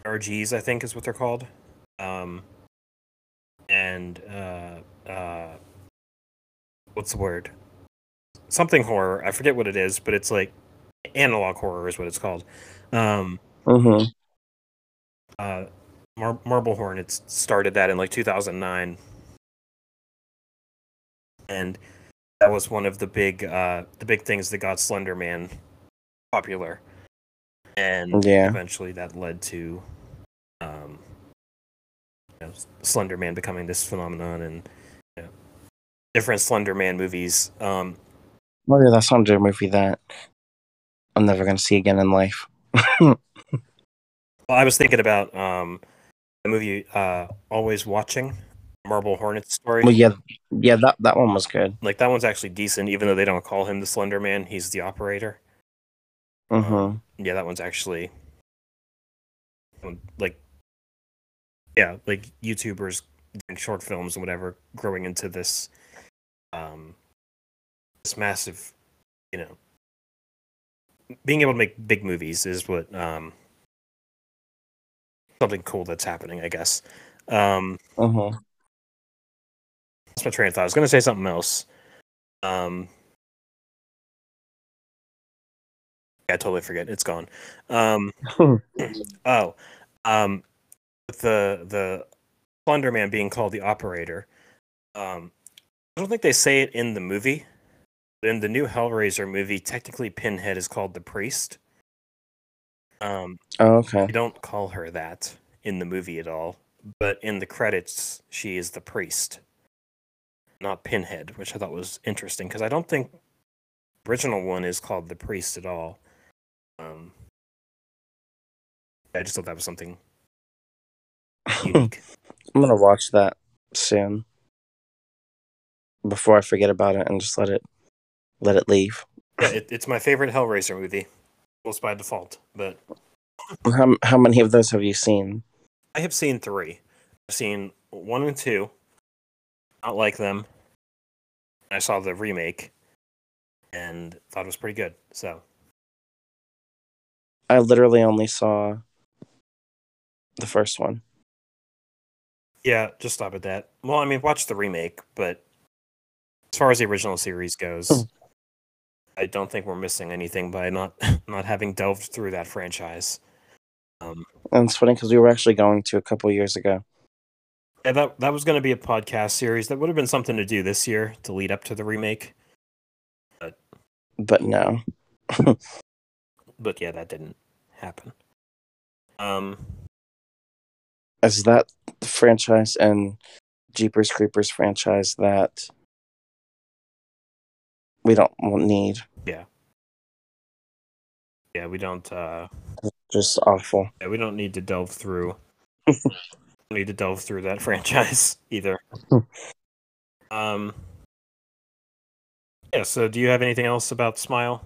RGs, I think is what they're called. Um, and uh, uh, what's the word? Something horror. I forget what it is, but it's like analog horror is what it's called. Um, hmm uh, Mar- Marble Hornets started that in like 2009, and that was one of the big uh, the big things that got Slender Man popular, and Yeah. eventually that led to um, you know, Slender Man becoming this phenomenon and different Slender Man movies. Um, Oh yeah, that's another movie that I'm never gonna see again in life. well, I was thinking about um, the movie uh, Always Watching, Marble Hornets story. well, yeah, yeah, that that one was good. like that one's actually decent, even though they don't call him the Slender Man. He's the operator. hmm Um, yeah, that one's actually um, like yeah, like YouTubers doing short films and whatever, growing into this um this massive, you know, being able to make big movies is what um something cool that's happening, I guess. Um hmm that's my train of thought. I was gonna say something else. Um yeah, I totally forget. It's gone. Um Oh, um, the the Slender Man being called the operator, um, I don't think they say it in the movie. In the new Hellraiser movie, technically Pinhead is called the priest. Um, Oh, okay. they don't call her that in the movie at all, but in the credits, she is the priest, not Pinhead, which I thought was interesting because I don't think the original one is called the priest at all. Um, I just thought that was something unique. I'm gonna watch that soon. Before I forget about it and just let it let it leave. yeah, it, it's my favorite Hellraiser movie, almost by default. But How how many of those have you seen? I have seen three. I've seen one and two. Not like them. I saw the remake, and thought it was pretty good. So I literally only saw the first one. yeah, just stop at that. Well, I mean, watch the remake, but as far as the original series goes, Hmm. I don't think we're missing anything by not not having delved through that franchise. Um, And it's funny because we were actually going to a couple years ago. yeah, that that was going to be a podcast series. That would have been something to do this year to lead up to the remake. But no. but yeah, that didn't happen. Um, Is that the franchise and Jeepers Creepers franchise that we don't need? yeah, Yeah, we don't. Uh, Just awful. yeah, we don't need to delve through. don't need to delve through that franchise either. um. Yeah. So, do you have anything else about Smile?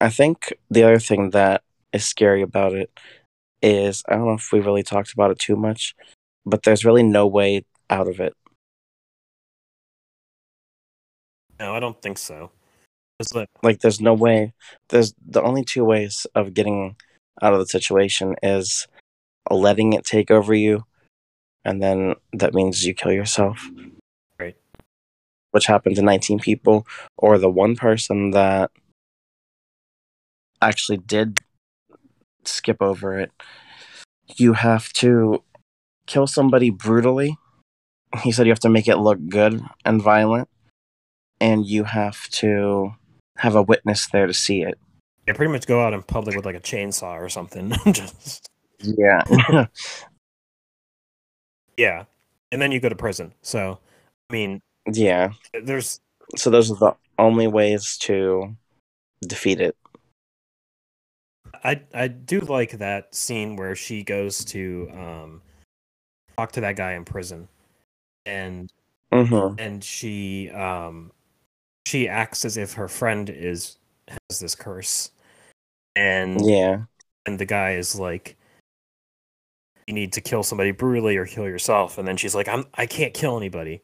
I think the other thing that is scary about it is I don't know if we really talked about it too much, but there's really no way out of it. No, I don't think so. Like, Like there's no way there's the only two ways of getting out of the situation is letting it take over you and then that means you kill yourself. Right. Which happened to 19 people or the one person that actually did skip over it. You have to kill somebody brutally. He said you have to make it look good and violent and you have to have a witness there to see it. yeah, pretty much go out in public with like a chainsaw or something. Just Yeah. yeah, and then you go to prison. So, I mean, yeah. there's So those are the only ways to defeat it. I I do like that scene where she goes to um talk to that guy in prison and Mm-hmm. and she um she acts as if her friend is has this curse. And Yeah. and the guy is like you need to kill somebody brutally or kill yourself. And then she's like I'm I can't kill anybody.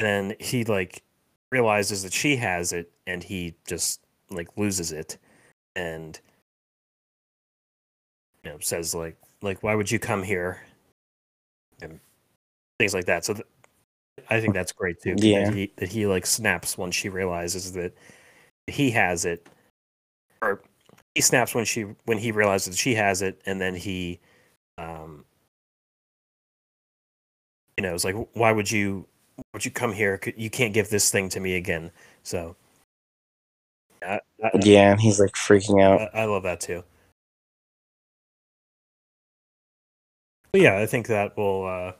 And then he like realizes that she has it and he just like loses it. And you know says like like why would you come here? And things like that. So th- I think that's great too Yeah. that he, that he like snaps when she realizes that he has it or he snaps when she when he realizes that she has it and then he um you know it's like why would you would you come here you can't give this thing to me again so I, I, Yeah, and he's like freaking out. I, I love that too but yeah i think that will uh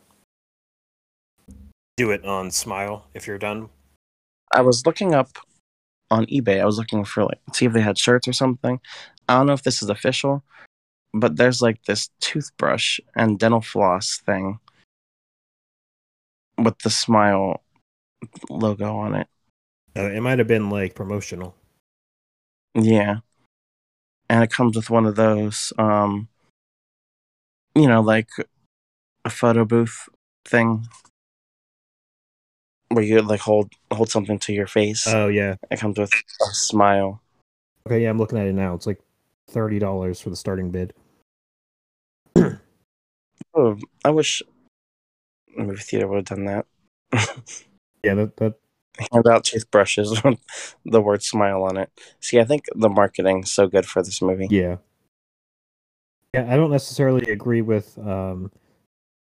do it on smile if you're done I was looking up on eBay. I was looking for like see if they had shirts or something. I don't know if this is official, but there's like this toothbrush and dental floss thing with the smile logo on it. uh, it might have been like promotional Yeah. And it comes with one of those um you know, like a photo booth thing where you like hold hold something to your face. oh yeah it comes with a smile. okay yeah i'm looking at it now it's like $30 for the starting bid Oh, I wish a movie theater would have done that. yeah that, that Hand out toothbrushes with the word smile on it. See, I think the marketing's so good for this movie. Yeah. Yeah, I don't necessarily agree with um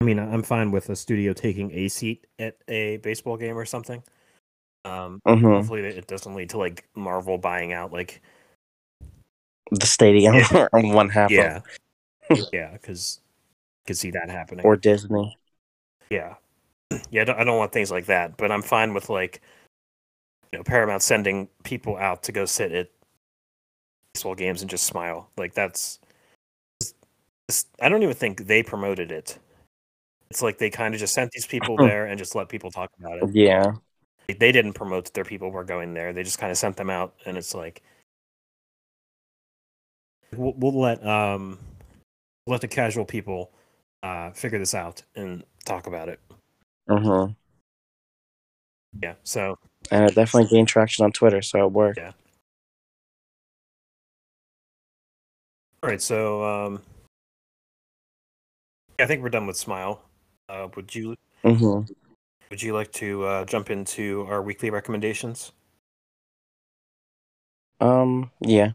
I mean, I'm fine with a studio taking a seat at a baseball game or something. Um, hmm hopefully it doesn't lead to like Marvel buying out like The stadium, on one half yeah, of, yeah, because could see that happening. or Disney. Yeah, yeah. I don't, I don't want things like that, but I'm fine with like, you know, Paramount sending people out to go sit at baseball games and just smile. Like that's, I don't even think they promoted it. It's like they kind of just sent these people there and just let people talk about it. Yeah. They- didn't promote that their people were going there. They just kind of sent them out, and it's like, we'll, we'll let um, let the casual people uh figure this out and talk about it. hmm Yeah. So And it definitely gained traction on Twitter, so it worked. Yeah. All right, so um, I think we're done with Smile. Uh, would you hmm would you like to uh, jump into our weekly recommendations? Um. Yeah.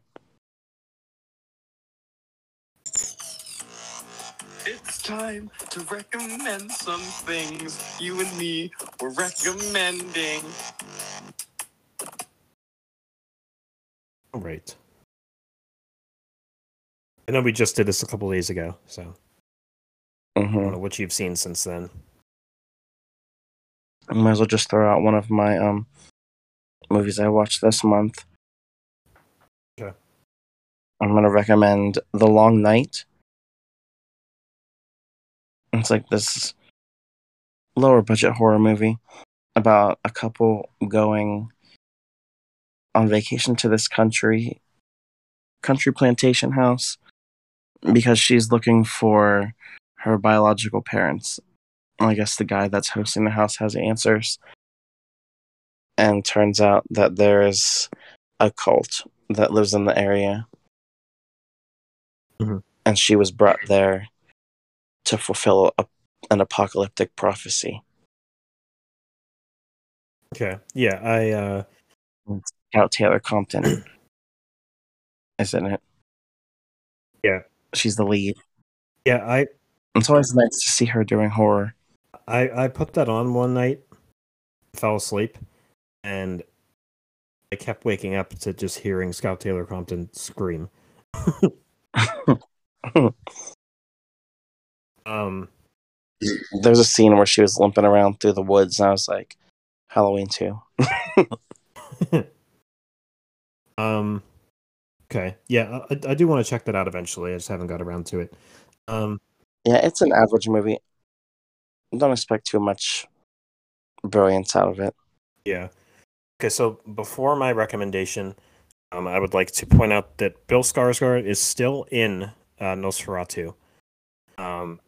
It's time to recommend some things you and me were recommending. All right. I know we just did this a couple days ago, so I hmm don't know what you've seen since then. I might as well just throw out one of my um movies I watched this month. Okay. I'm gonna recommend The Long Night. It's like this lower budget horror movie about a couple going on vacation to this country country plantation house because she's looking for her biological parents. I guess the guy that's hosting the house has answers. And turns out that there's a cult that lives in the area. Mhm. And she was brought there to fulfill a, an apocalyptic prophecy. Okay. Yeah, I uh Scout Taylor Compton, isn't it? Yeah. She's the lead. yeah, I It's always nice to see her doing horror. I I put that on one night, fell asleep, and I kept waking up to just hearing Scout Taylor Compton scream. Um, There's a scene where she was limping around through the woods, and I was like, Halloween too. um, okay, yeah, I, I do want to check that out eventually. I just haven't got around to it. Um, Yeah, it's an average movie. Don't expect too much brilliance out of it. yeah. Okay, so before my recommendation, um, I would like to point out that Bill Skarsgård is still in uh, Nosferatu. Um,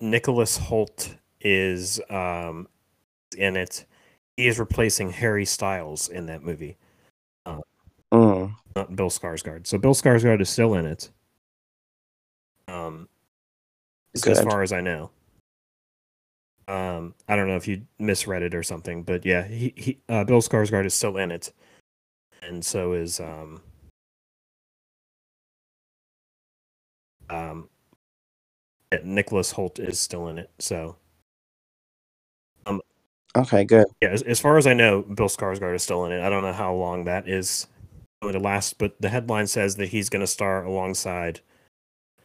Nicholas Hoult is um, in it. He is replacing Harry Styles in that movie, Mm. not Bill Skarsgård. So Bill Skarsgård is still in it. Um, as as far as I know. Um, I don't know if you misread it or something, but yeah, he, he uh, Bill Skarsgård is still in it, and so is um, um, Nicholas Hoult is still in it. So um, Okay, good. yeah, as, as far as I know, Bill Skarsgård is still in it. I don't know how long that is going to last, but the headline says that he's going to star alongside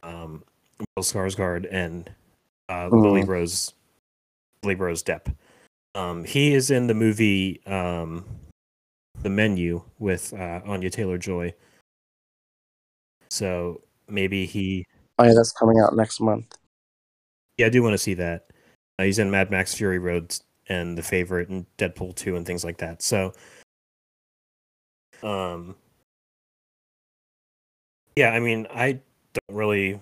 um, Bill Skarsgård and uh, Lily Mhm. Rose, Lily Rose Depp. Um, he is in the movie um, The Menu with uh, Anya Taylor Joy. So maybe he Oh yeah, that's coming out next month. Yeah, I do want to see that. Uh, he's in Mad Max Fury Road and The Favorite and Deadpool 2 and things like that. So, um, yeah, I mean, I don't really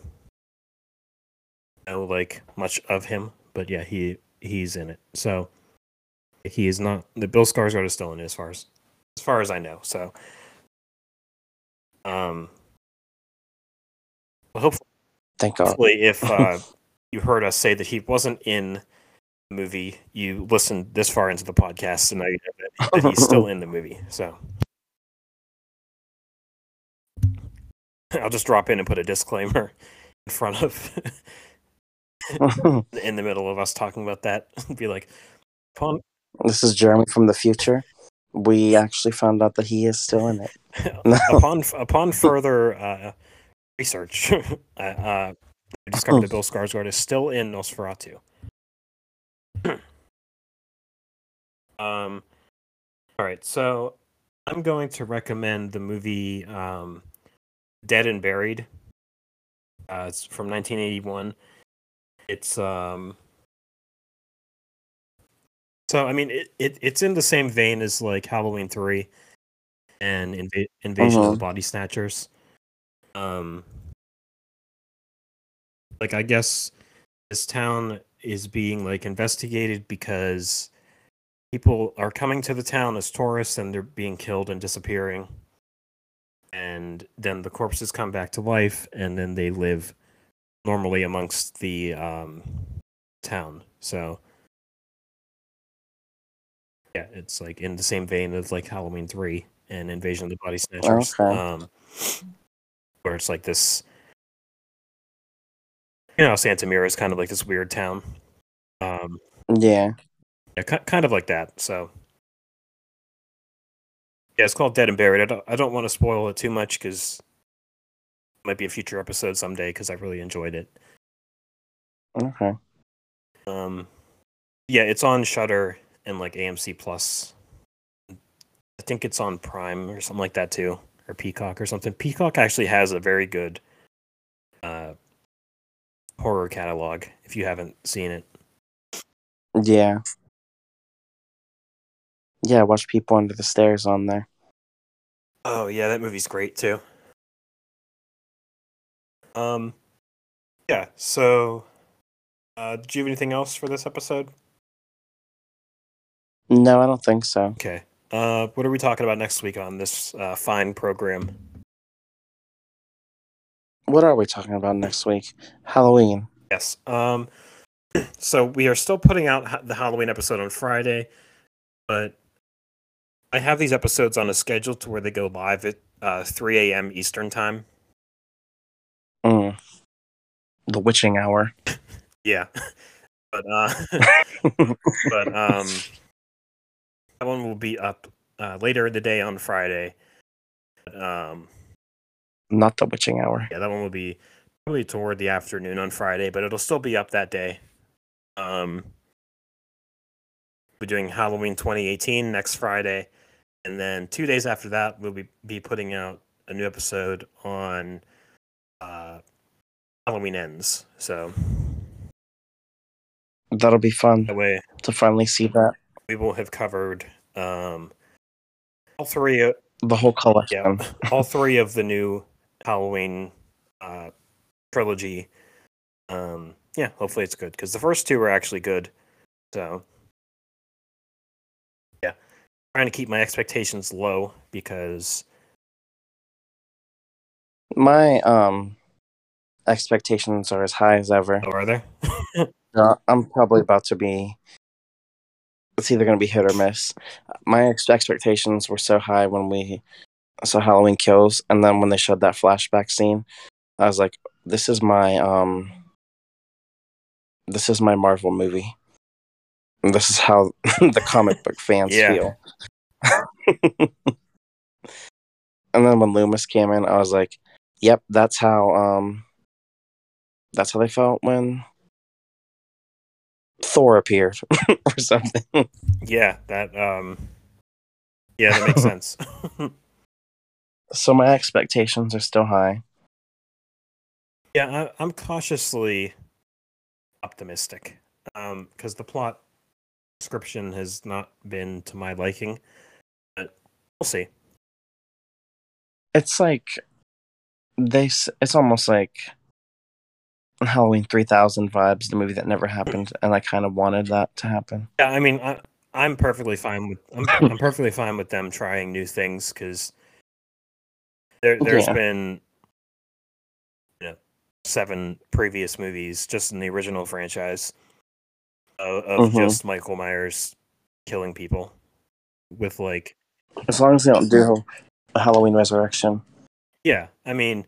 know like much of him, but yeah, he he's in it. So he is not the Bill Skarsgård is still in it as far as as far as I know. So, um, well, hopefully Thank God. hopefully if uh, you heard us say that he wasn't in the movie you listened this far into the podcast and now you know that, that he's still in the movie so i'll just drop in and put a disclaimer in front of in the middle of us talking about that. Be like, this is Jeremy from the future. We actually found out that he is still in it. upon upon further uh, research, uh, uh, I discovered that Bill Skarsgård is still in Nosferatu. um, all right, so I'm going to recommend the movie um, Dead and Buried. Uh, it's from 1981. It's um. So I mean, it, it it's in the same vein as like Halloween three, and Inva- Invasion of the Mhm. Body Snatchers. Um, like I guess this town is being like investigated because people are coming to the town as tourists and they're being killed and disappearing. And then the corpses come back to life and then they live normally amongst the um, town. So yeah, it's like in the same vein as like Halloween 3 and Invasion of the Body Snatchers. Okay. Um, where it's like this you know, Santa Mira is kind of like this weird town. Um, yeah. yeah, kind of like that. So, yeah, it's called Dead and Buried. I don't, I don't want to spoil it too much because might be a future episode someday because I really enjoyed it. Okay. Um, yeah, it's on Shudder and like AMC Plus. I think it's on Prime or something like that too, or Peacock or something. Peacock actually has a very good uh, horror catalog. If you haven't seen it, Yeah. Yeah, watch people under the stairs on there. Oh yeah, that movie's great too. Um, yeah. So, uh, did you have anything else for this episode? No, I don't think so. Okay. Uh, what are we talking about next week on this uh, fine program? What are we talking about next week? Halloween. Yes. Um, so we are still putting out the Halloween episode on Friday, but I have these episodes on a schedule to where they go live at uh, 3 a.m. Eastern time. Mm. The witching hour. Yeah. but uh, but um, that one will be up uh, later in the day on Friday. Um, Not the witching hour. yeah, that one will be probably toward the afternoon on Friday, but it'll still be up that day. Um, we're doing Halloween 2018 next Friday, and then two days after that, we'll be, be putting out a new episode on uh, Halloween Ends. So That'll be fun that way, to finally see that. we will have covered um, all three. Of, The whole collection. yeah, all three of the new Halloween uh, trilogy. Um, yeah, hopefully it's good because the first two were actually good. So, yeah, trying to keep my expectations low because My um expectations are as high as ever. oh, are there? Uh, I'm probably about to be. It's either going to be hit or miss. My ex- expectations were so high when we saw Halloween Kills, and then when they showed that flashback scene, I was like, "This is my um, this is my Marvel movie. And this is how the comic book fans feel." and then when Loomis came in, I was like, "Yep, that's how um, that's how they felt when." Thor appeared or something. yeah, that um, yeah, that makes sense. So my expectations are still high. Yeah, I, I'm cautiously optimistic um because the plot description has not been to my liking, but we'll see. It's like they. It's almost like Halloween three thousand vibes, the movie that never happened, and I kind of wanted that to happen. Yeah, I mean, I, I'm perfectly fine with I'm, I'm perfectly fine with them trying new things because there there's Yeah. been you know seven previous movies just in the original franchise of, of Mhm. just Michael Myers killing people with like As long as they don't do a Halloween Resurrection. Yeah, I mean,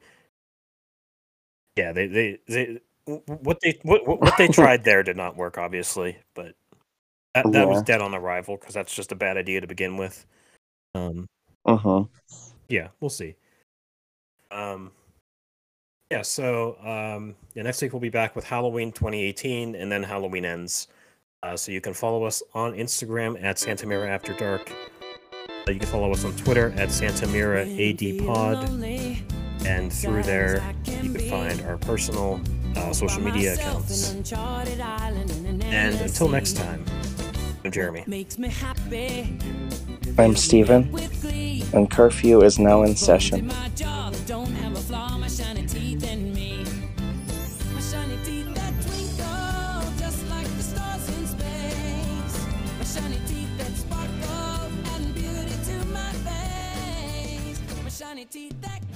yeah, they they, they what they what what they tried there did not work, obviously, but that that was dead on arrival because that's just a bad idea to begin with. Um, Uh-huh. yeah, we'll see. Um, yeah, so um, yeah, next week we'll be back with Halloween 2018, and then Halloween ends. Uh, so you can follow us on Instagram at Santa Mira After Dark. Uh, you can follow us on Twitter at Santa Mira AD Pod, and through there you can find our personal uh, social media accounts. And until next time, I'm Jeremy. Makes me happy. I'm Steven, and curfew is now in session. That.